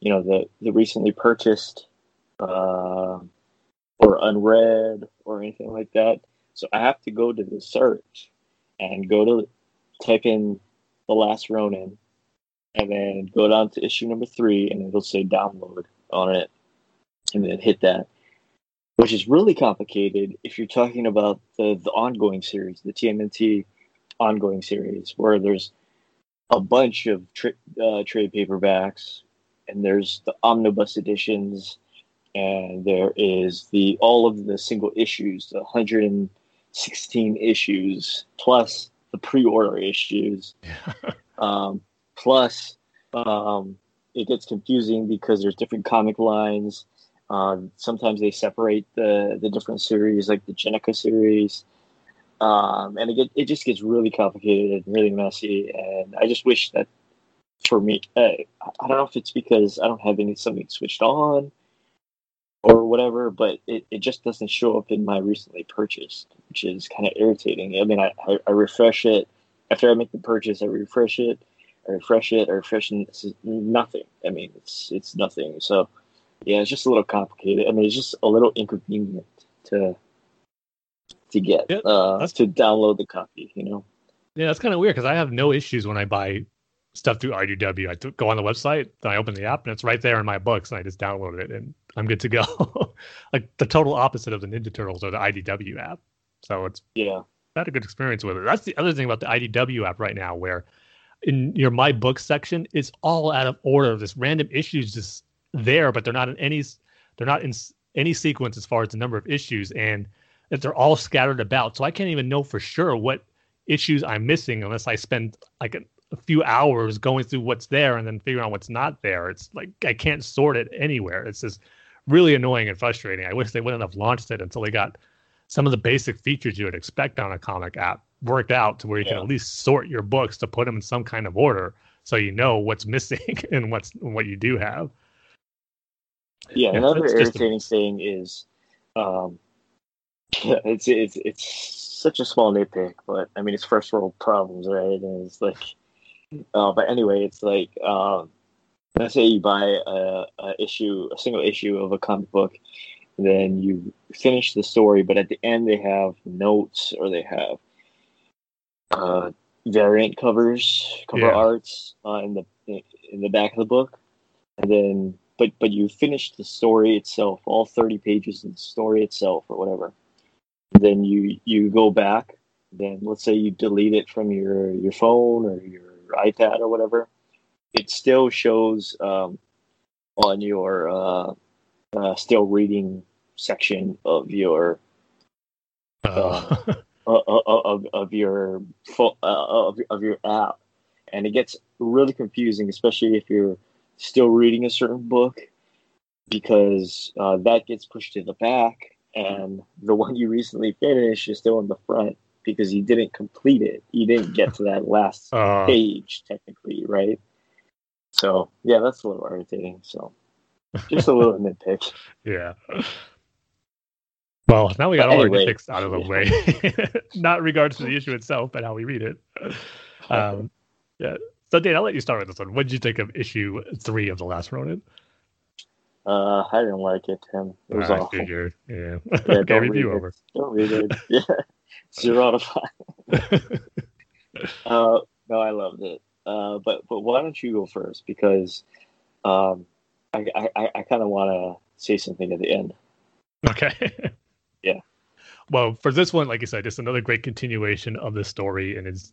you know the the recently purchased uh, or unread or anything like that. So I have to go to the search and go to type in the last Ronin and then go down to issue number three and it'll say download on it and then hit that. Which is really complicated if you're talking about the, the ongoing series, the TMNT ongoing series where there's a bunch of tra- uh, trade paperbacks and there's the omnibus editions and there is the all of the single issues, the 116 issues, plus the pre-order issues, um, plus um, it gets confusing because there's different comic lines. Uh, sometimes they separate the the different series, like the Jennika series, um, and it get, it just gets really complicated and really messy. And I just wish that for me, uh, I don't know if it's because I don't have any something switched on or whatever, but it, it just doesn't show up in my recently purchased, which is kind of irritating. I mean, I, I, I, refresh it after I make the purchase, I refresh it, I refresh it, I refresh nothing. I mean, it's it's nothing. So yeah, it's just a little complicated. I mean, it's just a little inconvenient to to get yeah, uh, to download the copy. You know. Yeah, that's kind of weird because I have no issues when I buy stuff through IDW. I go on the website, then I open the app, and it's right there in my books, and I just download it, and I'm good to go. like the total opposite of the Ninja Turtles or the IDW app. So it's yeah, I had a good experience with it. That's the other thing about the IDW app right now, where in your my book section, it's all out of order. This random issues just there, but they're not in any they're not in any sequence as far as the number of issues, and that they're all scattered about. So I can't even know for sure what issues I'm missing unless I spend like a, a few hours going through what's there and then figuring out what's not there. It's like I can't sort it anywhere. It's just really annoying and frustrating. I wish they wouldn't have launched it until they got some of the basic features you would expect on a comic app worked out to where you yeah. can at least sort your books to put them in some kind of order so you know what's missing and what's what you do have. Yeah, yeah another irritating a... thing is um yeah, it's it's it's such a small nitpick, but I mean it's first world problems, right? And it's like uh, but anyway, it's like um, let's say you buy a, a, issue, a single issue of a comic book, then you finish the story, but at the end they have notes or they have uh, variant covers, cover yeah. arts uh, in the in the back of the book, and then but but you finish the story itself, all thirty pages of the story itself or whatever. Then you you go back. Then let's say you delete it from your your phone or your iPad or whatever, it still shows um, on your uh, uh, still reading section of your uh, of, of your of, of your app, and it gets really confusing, especially if you're still reading a certain book, because uh, that gets pushed to the back, and the one you recently finished is still in the front because you didn't complete it. You didn't get to that last uh, page technically, right? So yeah, that's a little irritating. So just a little nitpick. Yeah. Well, now we got but all anyway, our nitpicks out of the way. Not regards to the issue itself, but how we read it. Um, yeah. So, Dan, I'll let you start with this one. What did you think of issue three of the Last Ronin? Uh, I didn't like it, Tim. It was I awful. Figured. Yeah. yeah okay, review over. Don't read it. Yeah. Zero out of five. uh, no, I loved it. Uh, but but why don't you go first? Because um, I I, I kind of want to say something at the end. Okay. Yeah. Well, for this one, like I said, it's another great continuation of the story, and it's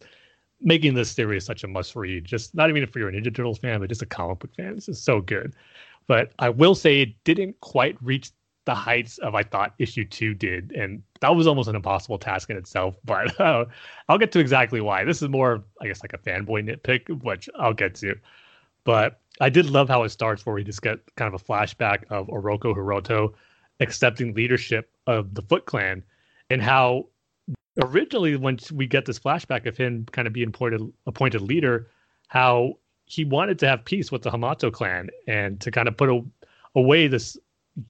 making this series such a must read. Just not even if you're a Ninja Turtles fan, but just a comic book fan. This is so good. But I will say it didn't quite reach the heights of I thought issue two did, and that was almost an impossible task in itself. But uh, I'll get to exactly why. This is more, I guess, like a fanboy nitpick, which I'll get to. But I did love how it starts, where we just get kind of a flashback of Oroku Hiroto accepting leadership of the Foot Clan, and how originally when we get this flashback of him kind of being appointed appointed leader, how he wanted to have peace with the Hamato clan and to kind of put a, away this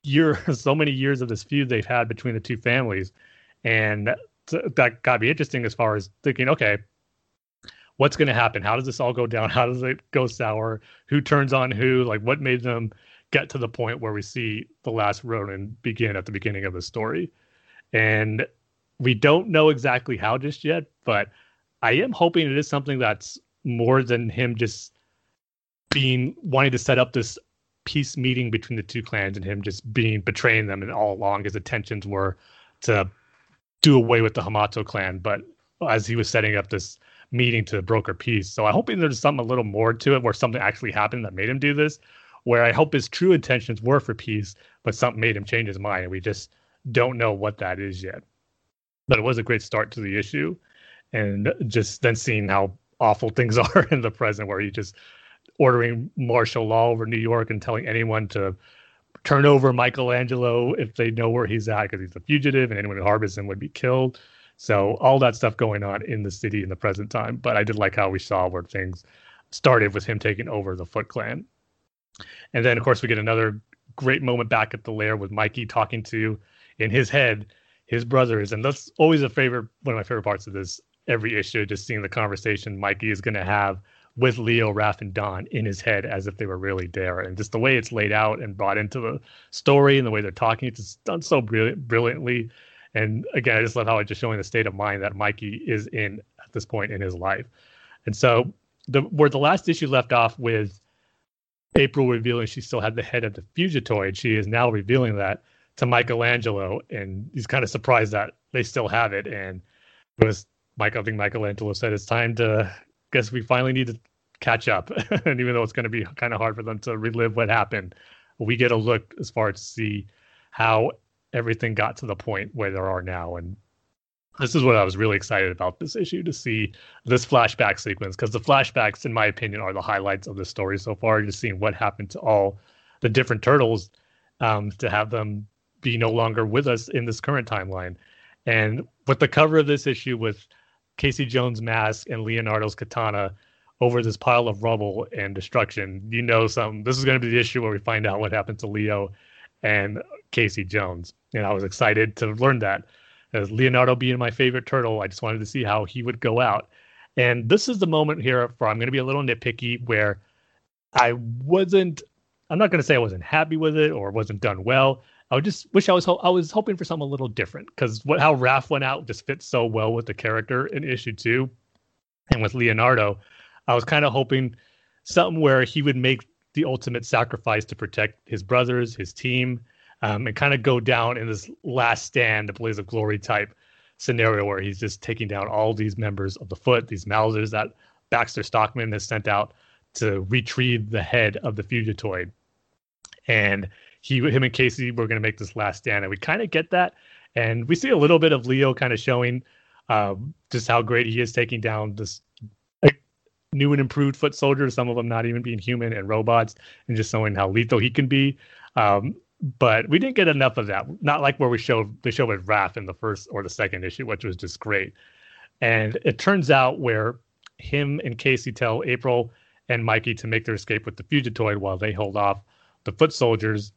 year, so many years of this feud they've had between the two families, and that got me interesting as far as thinking, okay, what's going to happen? How does this all go down? How does it go sour? Who turns on who? Like, what made them get to the point where we see the last Ronin begin at the beginning of the story? And we don't know exactly how just yet, but I am hoping it is something that's more than him just being wanting to set up this peace meeting between the two clans and him just being betraying them and all along. His intentions were to do away with the Hamato clan but as he was setting up this meeting to broker peace. So I'm hoping there's something a little more to it where something actually happened that made him do this where I hope his true intentions were for peace, but something made him change his mind, and we just don't know what that is yet. But it was a great start to the issue, and just then seeing how awful things are in the present, where he just ordering martial law over New York and telling anyone to turn over Michelangelo if they know where he's at because he's a fugitive and anyone who harbors him would be killed. So all that stuff going on in the city in the present time. But I did like how we saw where things started with him taking over the Foot Clan. And then of course we get another great moment back at the lair with Mikey talking to in his head his brothers. And that's always a favorite one of my favorite parts of this every issue, just seeing the conversation Mikey is gonna have with Leo, Raph, and Don in his head as if they were really there. And just the way it's laid out and brought into the story and the way they're talking, it's just done so brilliant, brilliantly. And again, I just love how it's just showing the state of mind that Mikey is in at this point in his life. And so the where the last issue left off with April revealing she still had the head of the Fugitoid, she is now revealing that to Michelangelo, and he's kind of surprised that they still have it. And it was Mike, I think Michelangelo said it's time to guess we finally need to catch up. and even though it's going to be kind of hard for them to relive what happened, we get a look as far as to see how everything got to the point where there are now. And this is what I was really excited about this issue to see this flashback sequence because the flashbacks, in my opinion, are the highlights of the story so far. Just seeing what happened to all the different turtles um, to have them be no longer with us in this current timeline. And with the cover of this issue with Casey Jones' mask and Leonardo's katana over this pile of rubble and destruction, you know some this is going to be the issue where we find out what happened to Leo and Casey Jones. And I was excited to learn that. As Leonardo being my favorite turtle, I just wanted to see how he would go out. And this is the moment here where I'm going to be a little nitpicky where I wasn't I'm not going to say I wasn't happy with it or wasn't done well. I just wish I was ho- I was hoping for something a little different because what how Raph went out just fits so well with the character in issue two, and with Leonardo, I was kind of hoping something where he would make the ultimate sacrifice to protect his brothers, his team, um, and kind of go down in this last stand, the Blaze of Glory type scenario where he's just taking down all these members of the Foot, these Mousers that Baxter Stockman has sent out to retrieve the head of the Fugitoid. And he him and Casey were going to make this last stand, and we kind of get that, and we see a little bit of Leo kind of showing um, just how great he is taking down this new and improved foot soldiers, some of them not even being human and robots, and just showing how lethal he can be. Um, but we didn't get enough of that. Not like where we showed the show with Raph in the first or the second issue, which was just great. And it turns out where him and Casey tell April and Mikey to make their escape with the Fugitoid while they hold off the foot soldiers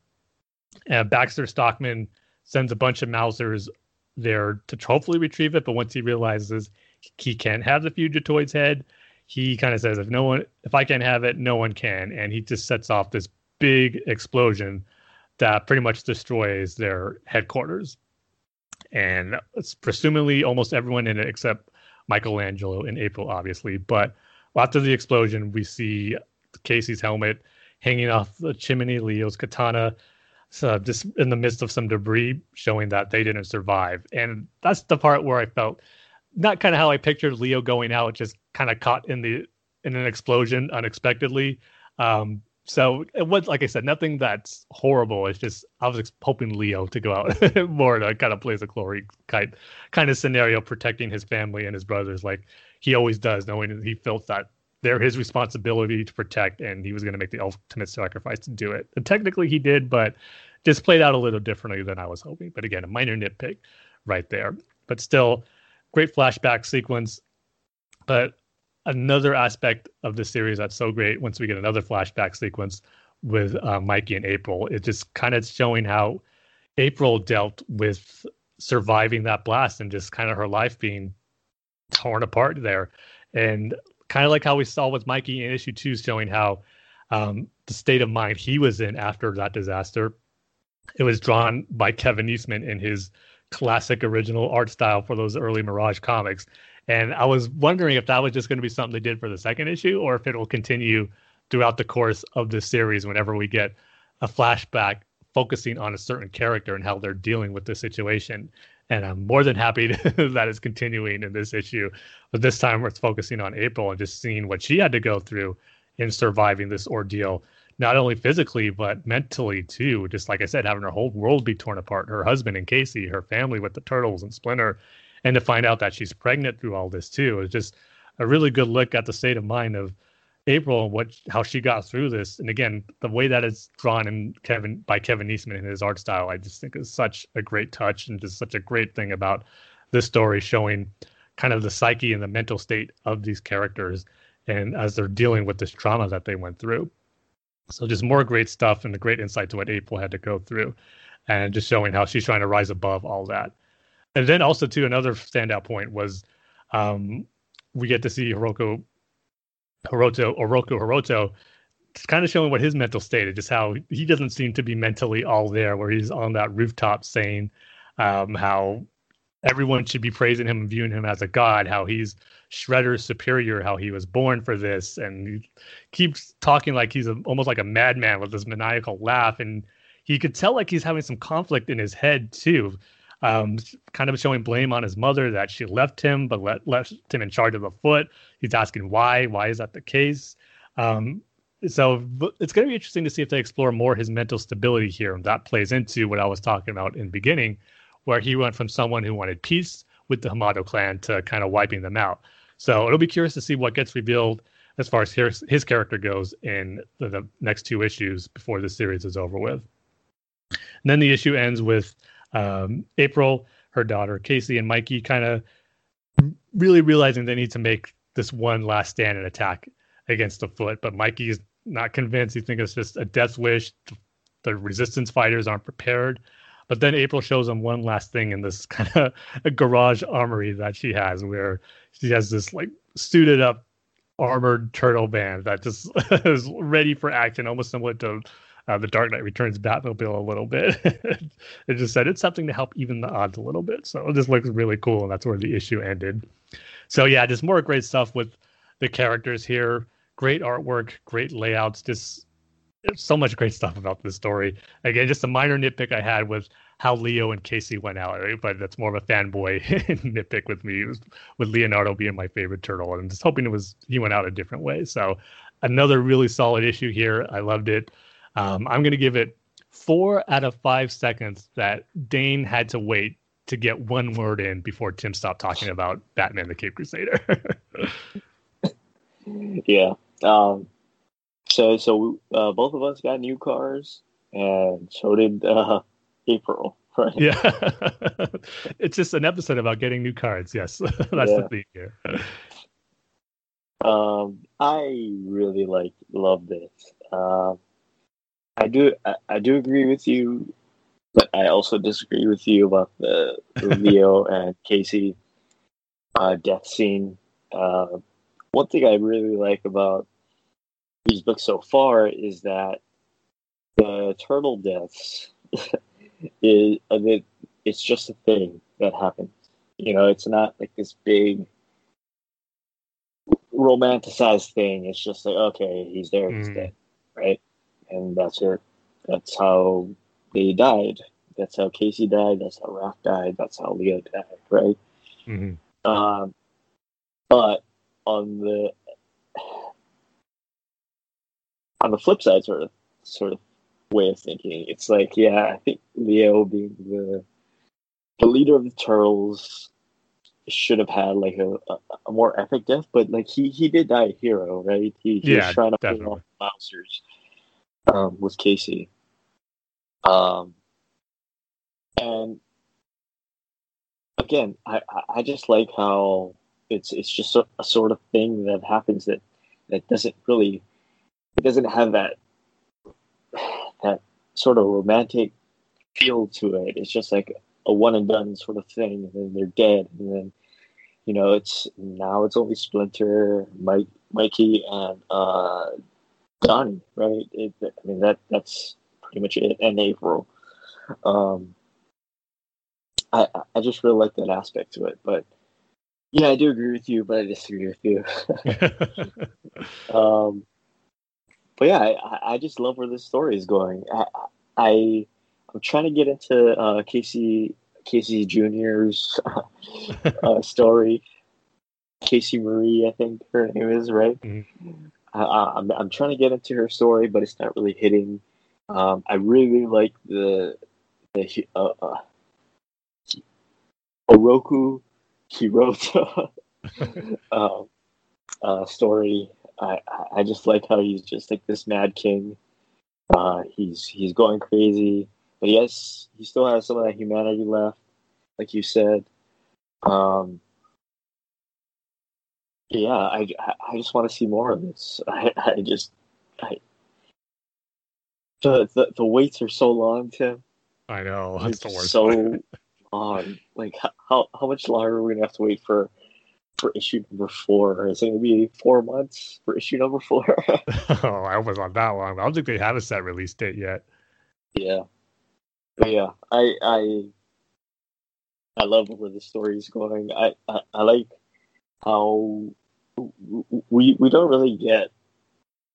and Baxter Stockman sends a bunch of Mousers there to hopefully retrieve it. But once he realizes he can't have the Fugitoid's head, he kind of says, "If no one, if I can't have it, no one can." And he just sets off this big explosion that pretty much destroys their headquarters. And it's presumably almost everyone in it except Michelangelo in April, obviously. But after the explosion, we see Casey's helmet hanging off the chimney, Leo's katana, so just in the midst of some debris showing that they didn't survive and that's the part where i felt not kind of how i pictured leo going out just kind of caught in the in an explosion unexpectedly um so it was like i said nothing that's horrible it's just i was hoping leo to go out more to kind of play the glory kind kind of scenario protecting his family and his brothers like he always does knowing he felt that they're his responsibility to protect, and he was going to make the ultimate sacrifice to do it. And technically, he did, but just played out a little differently than I was hoping. But again, a minor nitpick right there. But still, great flashback sequence. But another aspect of the series that's so great once we get another flashback sequence with uh, Mikey and April, it just kind of showing how April dealt with surviving that blast and just kind of her life being torn apart there. And kind of like how we saw with Mikey in issue two, showing how um, the state of mind he was in after that disaster. It was drawn by Kevin Eastman in his classic original art style for those early Mirage comics. And I was wondering if that was just going to be something they did for the second issue or if it will continue throughout the course of this series whenever we get a flashback focusing on a certain character and how they're dealing with the situation and I'm more than happy to, that is continuing in this issue. But this time, it's focusing on April and just seeing what she had to go through in surviving this ordeal not only physically but mentally too. Just like I said, having her whole world be torn apart, her husband and Casey, her family with the turtles and Splinter, and to find out that she's pregnant through all this too is just a really good look at the state of mind of April and what how she got through this. And again, the way that it's drawn in Kevin by Kevin Eastman in his art style, I just think is such a great touch and just such a great thing about this story showing kind of the psyche and the mental state of these characters and as they're dealing with this trauma that they went through. So just more great stuff and a great insight to what April had to go through, and just showing how she's trying to rise above all that. And then also too another standout point was um, we get to see Hiroko Hiroto Oroku Hiroto kind of showing what his mental state is, just how he doesn't seem to be mentally all there, where he's on that rooftop saying um, how everyone should be praising him and viewing him as a god, how he's Shredder's superior, how he was born for this, and he keeps talking like he's a, almost like a madman with this maniacal laugh, and he could tell like he's having some conflict in his head too, um, kind of showing blame on his mother that she left him, but let, left him in charge of the foot. He's asking why, why is that the case? Um, so it's going to be interesting to see if they explore more his mental stability here, and that plays into what I was talking about in the beginning where he went from someone who wanted peace with the Hamato clan to kind of wiping them out. So it'll be curious to see what gets revealed as far as his, his character goes in the, the, next two issues before the series is over with. And then the issue ends with um, April, her daughter Casey, and Mikey kind of really realizing they need to make this one last stand and attack against the foot. But Mikey's not convinced. He thinks it's just a death wish. The resistance fighters aren't prepared. But then April shows him one last thing in this kind of garage armory that she has, where she has this like suited up armored turtle band that just is ready for action, almost similar to uh, the Dark Knight Returns Batmobile a little bit. it just said it's something to help even the odds a little bit. So it just looks really cool, and that's where the issue ended. So yeah, just more great stuff with the characters here. Great artwork, great layouts, just so much great stuff about this story. Again, just a minor nitpick I had with how Leo and Casey went out, right? but that's more of a fanboy nitpick with me. with Leonardo being my favorite turtle, and just hoping it was he went out a different way. So another really solid issue here. I loved it. Um, I'm going to give it four out of five seconds that Dane had to wait to get one word in before Tim stopped talking about Batman the Caped Crusader. yeah. Um, so so uh, both of us got new cars, and so did uh, April. Right? Yeah, it's just an episode about getting new cards. Yes, that's yeah. the theme here. Um, I really like love this. Uh, I do I, I, do agree with you, but I also disagree with you about the, the Leo and Casey uh, death scene. Uh, one thing I really like about these books so far is that the turtle deaths is a bit, it's just a thing that happens. You know, it's not like this big romanticized thing. It's just like, okay, he's there, he's mm. dead, right? And that's it. That's how they died. That's how Casey died. That's how Raph died. That's how Leo died, right? Mm-hmm. Um, but on the on the flip side, sort of sort of way of thinking, it's like, yeah, I think Leo being the the leader of the turtles should have had like a, a, a, more epic death, but like he he did die a hero, right? He, he yeah, was trying to definitely. pull off monsters um, with Casey. Um, and again, I I just like how it's it's just a, a sort of thing that happens that that doesn't really it doesn't have that that sort of romantic feel to it. It's just like a one and done sort of thing, and then they're dead, and then you know it's now it's only Splinter, Mike, Mikey, and uh, Donnie, right? It, I mean that that's pretty much it, and April. Um, I I just really like that aspect to it, but yeah, I do agree with you, but I disagree with you. um, but yeah, I, I just love where this story is going. I, I I'm trying to get into uh, Casey Casey Junior's uh, story. Casey Marie, I think her name is right. Mm-hmm. I, I'm I'm trying to get into her story, but it's not really hitting. Um, I really like the the uh, uh, Oroku Hiroto um, uh, story. I I just like how he's just like this mad king. Uh, he's he's going crazy, but yes, he still has some of that humanity left, like you said. Um, yeah, I, I just want to see more of this. I, I just I the, the the waits are so long, Tim. I know that's the worst. So long. Like how how much longer are we gonna have to wait for for issue number four? Is it gonna be four months for issue number four? oh, I hope it's not that long. I don't think they have a set release date yet. Yeah, but yeah, I I I love where the story is going. I, I I like how we we don't really get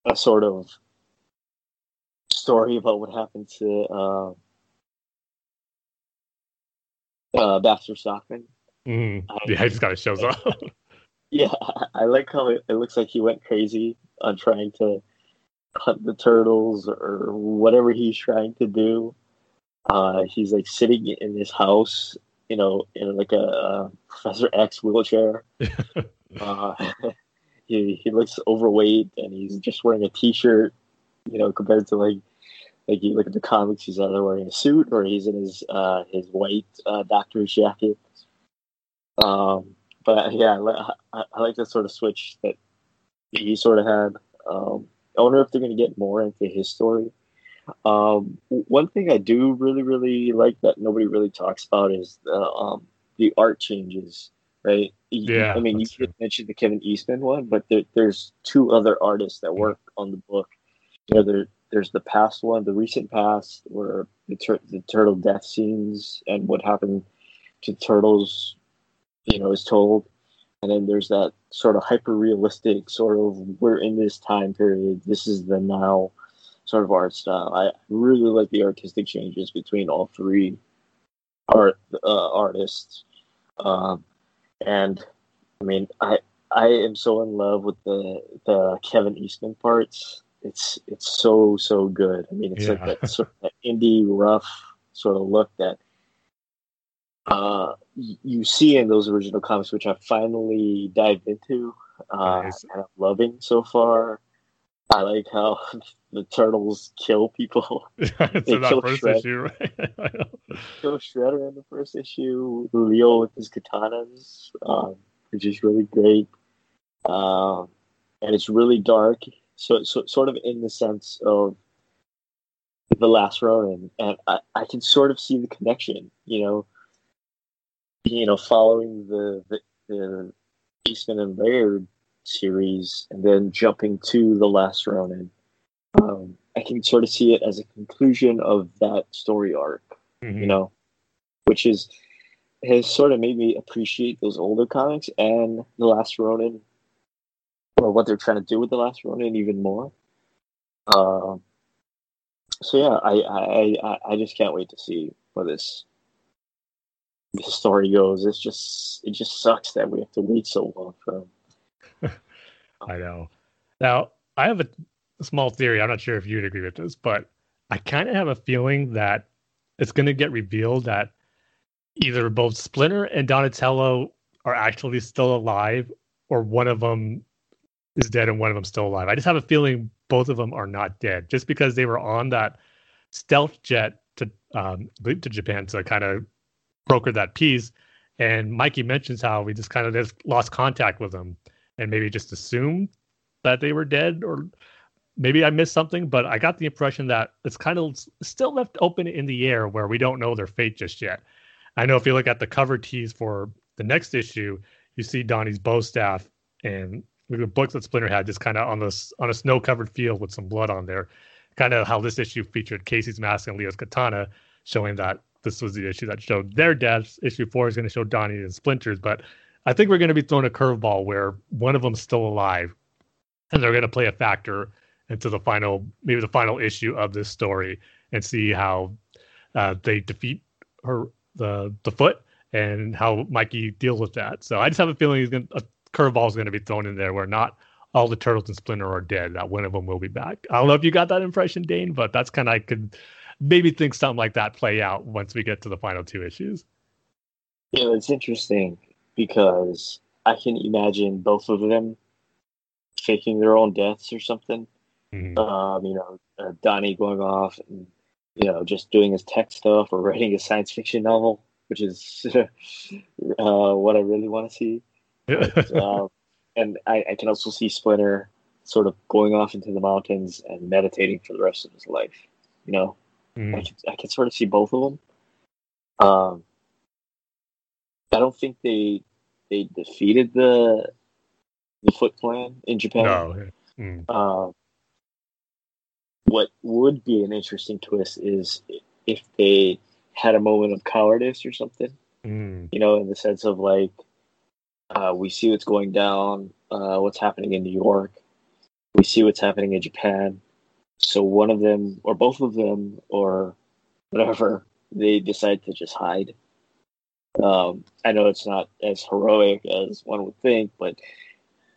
a sort of story about what happened to uh, uh, Baxter Stockman. Mm. Yeah, he just kind of shows up. yeah, I like how it, it looks like he went crazy on trying to hunt the turtles or whatever he's trying to do. Uh, he's like sitting in his house, you know, in like a, a Professor X wheelchair. uh, he he looks overweight and he's just wearing a t-shirt, you know, compared to like like you look at the comics, he's either wearing a suit or he's in his uh, his white uh, doctor's jacket. Um, but yeah, I, I, like that sort of switch that he sort of had. Um, I wonder if they're going to get more into his story. Um, one thing I do really, really like that nobody really talks about is the um, the art changes, right? Yeah, I mean, you true. mentioned the Kevin Eastman one, but there, there's two other artists that work on the book. You know, there, there's the past one, the recent past, where the, tur- the turtle death scenes and what happened to turtles, you know, is told. And then there's that sort of hyper realistic sort of we're in this time period. This is the now sort of art style. I really like the artistic changes between all three art uh, artists. Um, and I mean, I I am so in love with the the Kevin Eastman parts it's it's so so good. I mean, it's yeah. like that sort of that indie rough sort of look that uh, you see in those original comics, which I finally dived into uh, nice. and I'm loving so far. I like how the turtles kill people. they kill first Shred. issue, right? kill Shredder in the first issue. Leo with his katanas, um, which is really great. Um, and it's really dark so, so sort of in the sense of the last Ronin, and I, I can sort of see the connection. You know, you know, following the the, the Eastman and Laird series, and then jumping to the last Ronin. Um, I can sort of see it as a conclusion of that story arc. Mm-hmm. You know, which is has sort of made me appreciate those older comics and the last Ronin or what they're trying to do with the last Ronin even more. Uh, so yeah, I, I I just can't wait to see where this this story goes. It's just it just sucks that we have to wait so long for him. I know. Now I have a, small theory. I'm not sure if you'd agree with this, but I kind of have a feeling that it's going to get revealed that either both Splinter and Donatello are actually still alive, or one of them is dead and one of them still alive. I just have a feeling both of them are not dead, just because they were on that stealth jet to um, to Japan to kind of broker that peace. And Mikey mentions how we just kind of just lost contact with them and maybe just assumed that they were dead, or maybe I missed something. But I got the impression that it's kind of still left open in the air where we don't know their fate just yet. I know if you look at the cover tease for the next issue, you see Donnie's bow staff and the books that Splinter had, just kind of on this on a snow covered field with some blood on there. Kind of how this issue featured Casey's mask and Leo's katana, showing that this was the issue that showed their deaths. Issue four is going to show Donnie and Splinters, but I think we're going to be throwing a curveball where one of them's still alive, and they're going to play a factor into the final, maybe the final issue of this story, and see how uh, they defeat her the the foot and how Mikey deals with that. So I just have a feeling he's going a curveball is going to be thrown in there where not all the turtles and Splinter are dead. That one of them will be back. I don't know if you got that impression, Dane, but that's kind of I could maybe think something like that play out once we get to the final two issues. Yeah, it's interesting because I can imagine both of them faking their own deaths or something. Mm-hmm. Um, you know, uh, Donnie going off and you know just doing his tech stuff or writing a science fiction novel, which is uh, what I really want to see. But, um, and I, I, can also see Splinter sort of going off into the mountains and meditating for the rest of his life. You know, mm. I, can, I can sort of see both of them. Um, I don't think they they defeated the the Foot Clan in Japan. No. Mm. Uh, what would be an interesting twist is if they had a moment of cowardice or something. Mm. You know, in the sense of like, uh, we see what's going down, uh, what's happening in New York, we see what's happening in Japan. So one of them, or both of them, or whatever, they decide to just hide. Um, I know it's not as heroic as one would think, but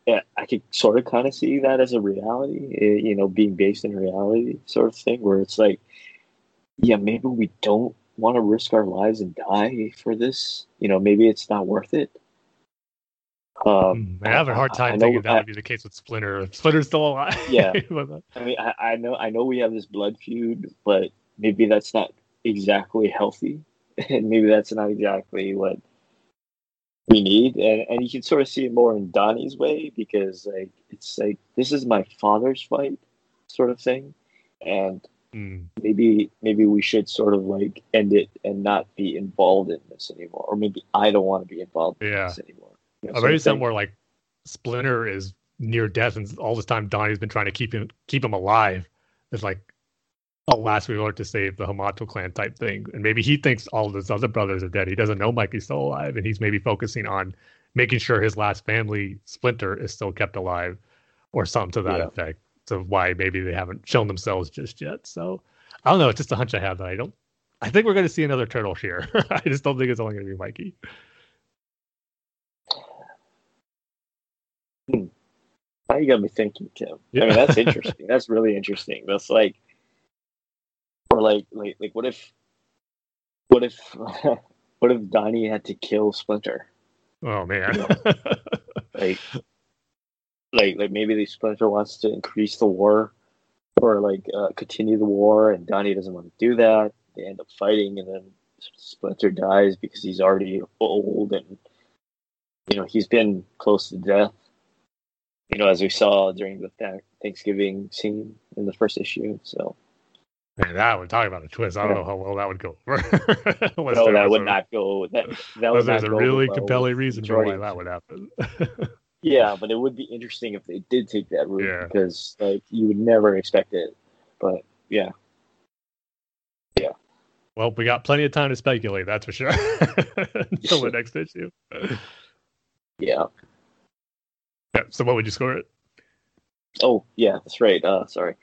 yeah, I could sort of kind of see that as a reality, eh, you know, being based in reality sort of thing, where it's like, yeah, maybe we don't want to risk our lives and die for this. You know, maybe it's not worth it. Um, hmm, I have a hard time thinking that I, would be the case with Splinter. Splinter's still alive. Yeah, I mean, I, I know, I know we have this blood feud, but maybe that's not exactly healthy, and maybe that's not exactly what we need. And, and you can sort of see it more in donnie's way because like it's like this is my father's fight sort of thing. And mm. maybe maybe we should sort of like end it and not be involved in this anymore. Or maybe i don't want to be involved yeah. in this anymore. You know, maybe something where like splinter is near death and all this time donnie's been trying to keep him keep him alive. It's like a last resort to save the Hamato clan type thing. And maybe he thinks all of his other brothers are dead. He doesn't know Mikey's still alive, and he's maybe focusing on making sure his last family splinter is still kept alive, or something to that yeah. effect. So why maybe they haven't shown themselves just yet. So I don't know. It's just a hunch I have that I don't. I think we're going to see another turtle here. I just don't think it's only going to be Mikey. Hmm. Now you got me thinking, Tim. Yeah. I mean, that's interesting. that's really interesting. That's like or like, like, like, what if, what if, what if Donnie had to kill Splinter? Oh man. You know? like, like, like maybe the Splinter wants to increase the war, or like uh, continue the war, and Donnie doesn't want to do that. They end up fighting, and then Splinter dies because he's already old and you know he's been close to death. You know, as we saw during the Thanksgiving scene in the first issue. So Man, that would talk about a twist. I don't know how well that would go. no, that would not go. That, that would there's a really compelling reason for why that would happen. yeah, but it would be interesting if they did take that route yeah. because like you would never expect it. But yeah, yeah. Well, we got plenty of time to speculate. That's for sure. Until the next issue. Yeah. Yeah. So, what would you score it? Oh, yeah, that's right. Uh, sorry.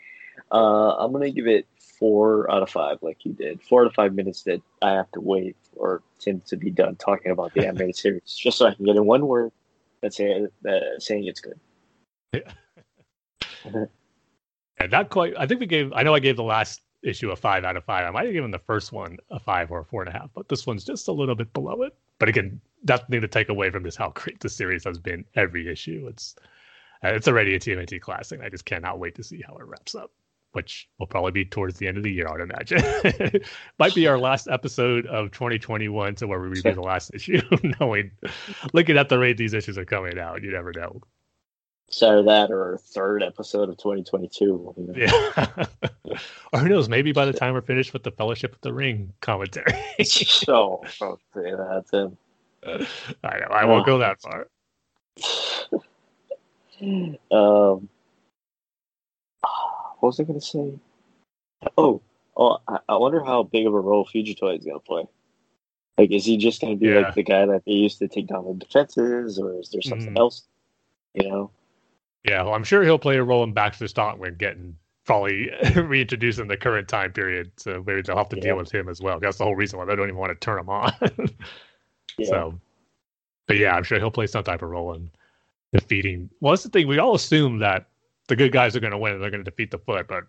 Uh, I'm gonna give it four out of five, like you did. Four out of five minutes that I have to wait for Tim to be done talking about the animated series, just so I can get in one word that's say, uh, saying it's good. Yeah. and not quite. I think we gave. I know I gave the last issue a five out of five. I might have given the first one a five or a four and a half, but this one's just a little bit below it. But again, nothing to take away from this how great the series has been every issue. It's it's already a TMNT classic. I just cannot wait to see how it wraps up which will probably be towards the end of the year, I would imagine. Might be our last episode of 2021, to where we review the last issue, knowing, looking at the rate these issues are coming out, you never know. So that or third episode of 2022. You know? Yeah. or who knows? Maybe by the time we're finished with the Fellowship of the Ring commentary. so, don't say that. I know. I won't go that far. um what was I going to say? Oh, oh, I, I, wonder how big of a role Fugitoid is going to play. Like, is he just going to be yeah. like the guy that they used to take down the defenses, or is there something mm. else? You know? Yeah, well, I'm sure he'll play a role in Baxter Stockman getting probably reintroduced in the current time period. So maybe they'll have to yeah. deal with him as well. That's the whole reason why they don't even want to turn him on. yeah. So, but yeah, I'm sure he'll play some type of role. in defeating. Well, that's the thing. We all assume that the good guys are going to win and they're going to defeat the foot, but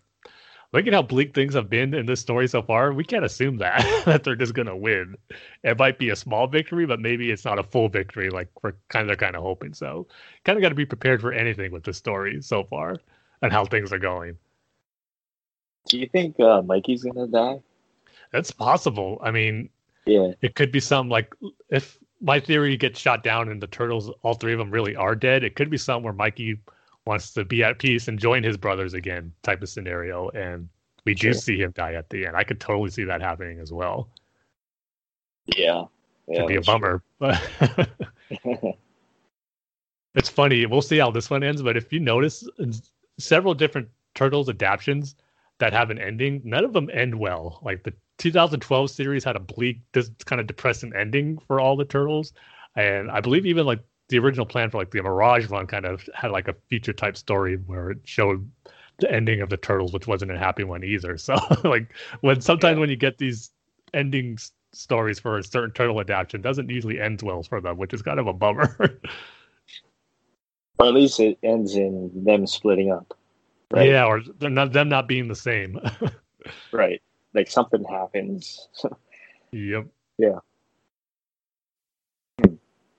look at how bleak things have been in this story so far. We can't assume that that they're just going to win. It might be a small victory, but maybe it's not a full victory like we're kind of kind of hoping. So, kind of got to be prepared for anything with the story so far and how things are going. Do you think uh, Mikey's gonna die? That's possible. I mean, Yeah. it could be some like if my theory gets shot down and the turtles, all three of them really are dead. It could be some where Mikey wants to be at peace and join his brothers again, type of scenario, and we do Sure. see him die at the end. I could totally see that happening as well. Yeah. Yeah. Could be a bummer, but it's funny. We'll see how this one ends. But if you notice, in several different Turtles adaptations that have an ending, none of them end well. Like the 2012 series had a bleak, this kind of depressing ending for all the Turtles, and I believe even like the original plan for like the Mirage run kind of had like a feature type story where it showed the ending of the Turtles, which wasn't a happy one either. So like when sometimes Yeah. when you get these endings stories for a certain turtle adaptation doesn't usually end well for them which is kind of a bummer or at least it ends in them splitting up. Right. Yeah, or they're not them not being the same. Right. Like something happens. yep. Yeah.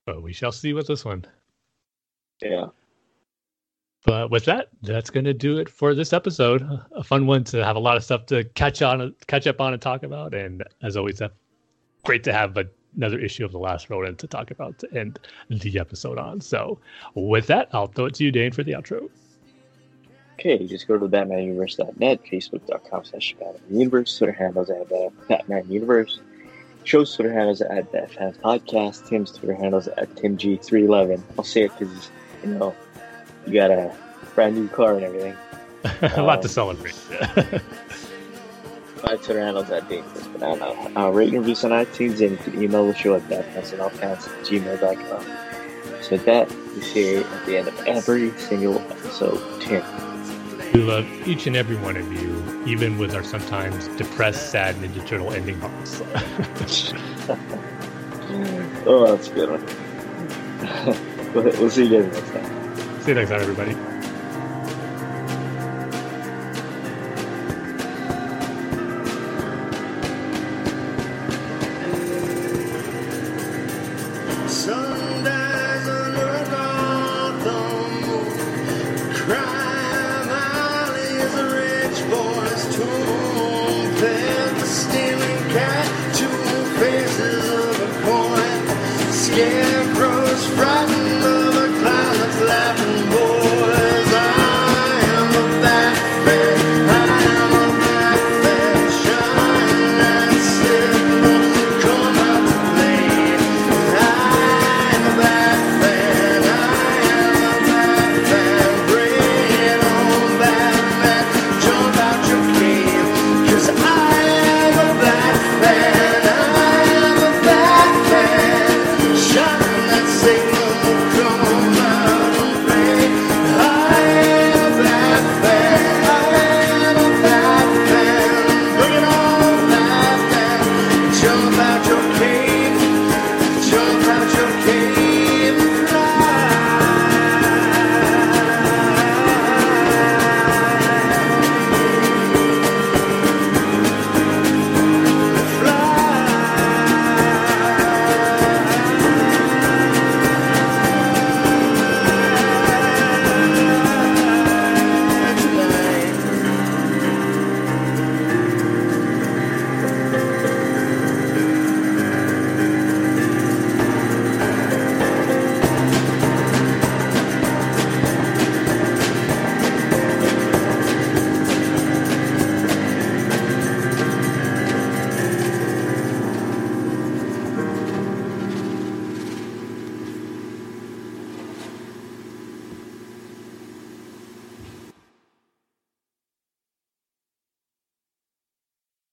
But we shall see with this one. yeah. But with that, that's going to do it for this episode. A fun one to have a lot of stuff to catch on, catch up on, and talk about. And as always, uh, great to have another issue of the Last Ronin to talk about to end the episode on. So, with that, I'll throw it to you, Dane, for the outro. Okay, just go to BatmanUniverse.net, Facebook.com slash Batman Universe, Twitter handles at uh, Batman Universe, show's Twitter handles at Batman Podcast, Tim's Twitter handles at TimG311. I'll say it because, you know, you got a brand new car and everything. a lot to Um, celebrate. My Twitter handles at Dangerous Banana. Uh, rate and reviews on iTunes, and you can email the show at batmanandallcast at gmail.com. So with that, we see you at the end of every single episode. Tim. we love each and every one of you, even with our sometimes depressed, sad Ninja Turtle ending hearts. oh, that's a good one. we'll see you guys next time. see you next time, everybody.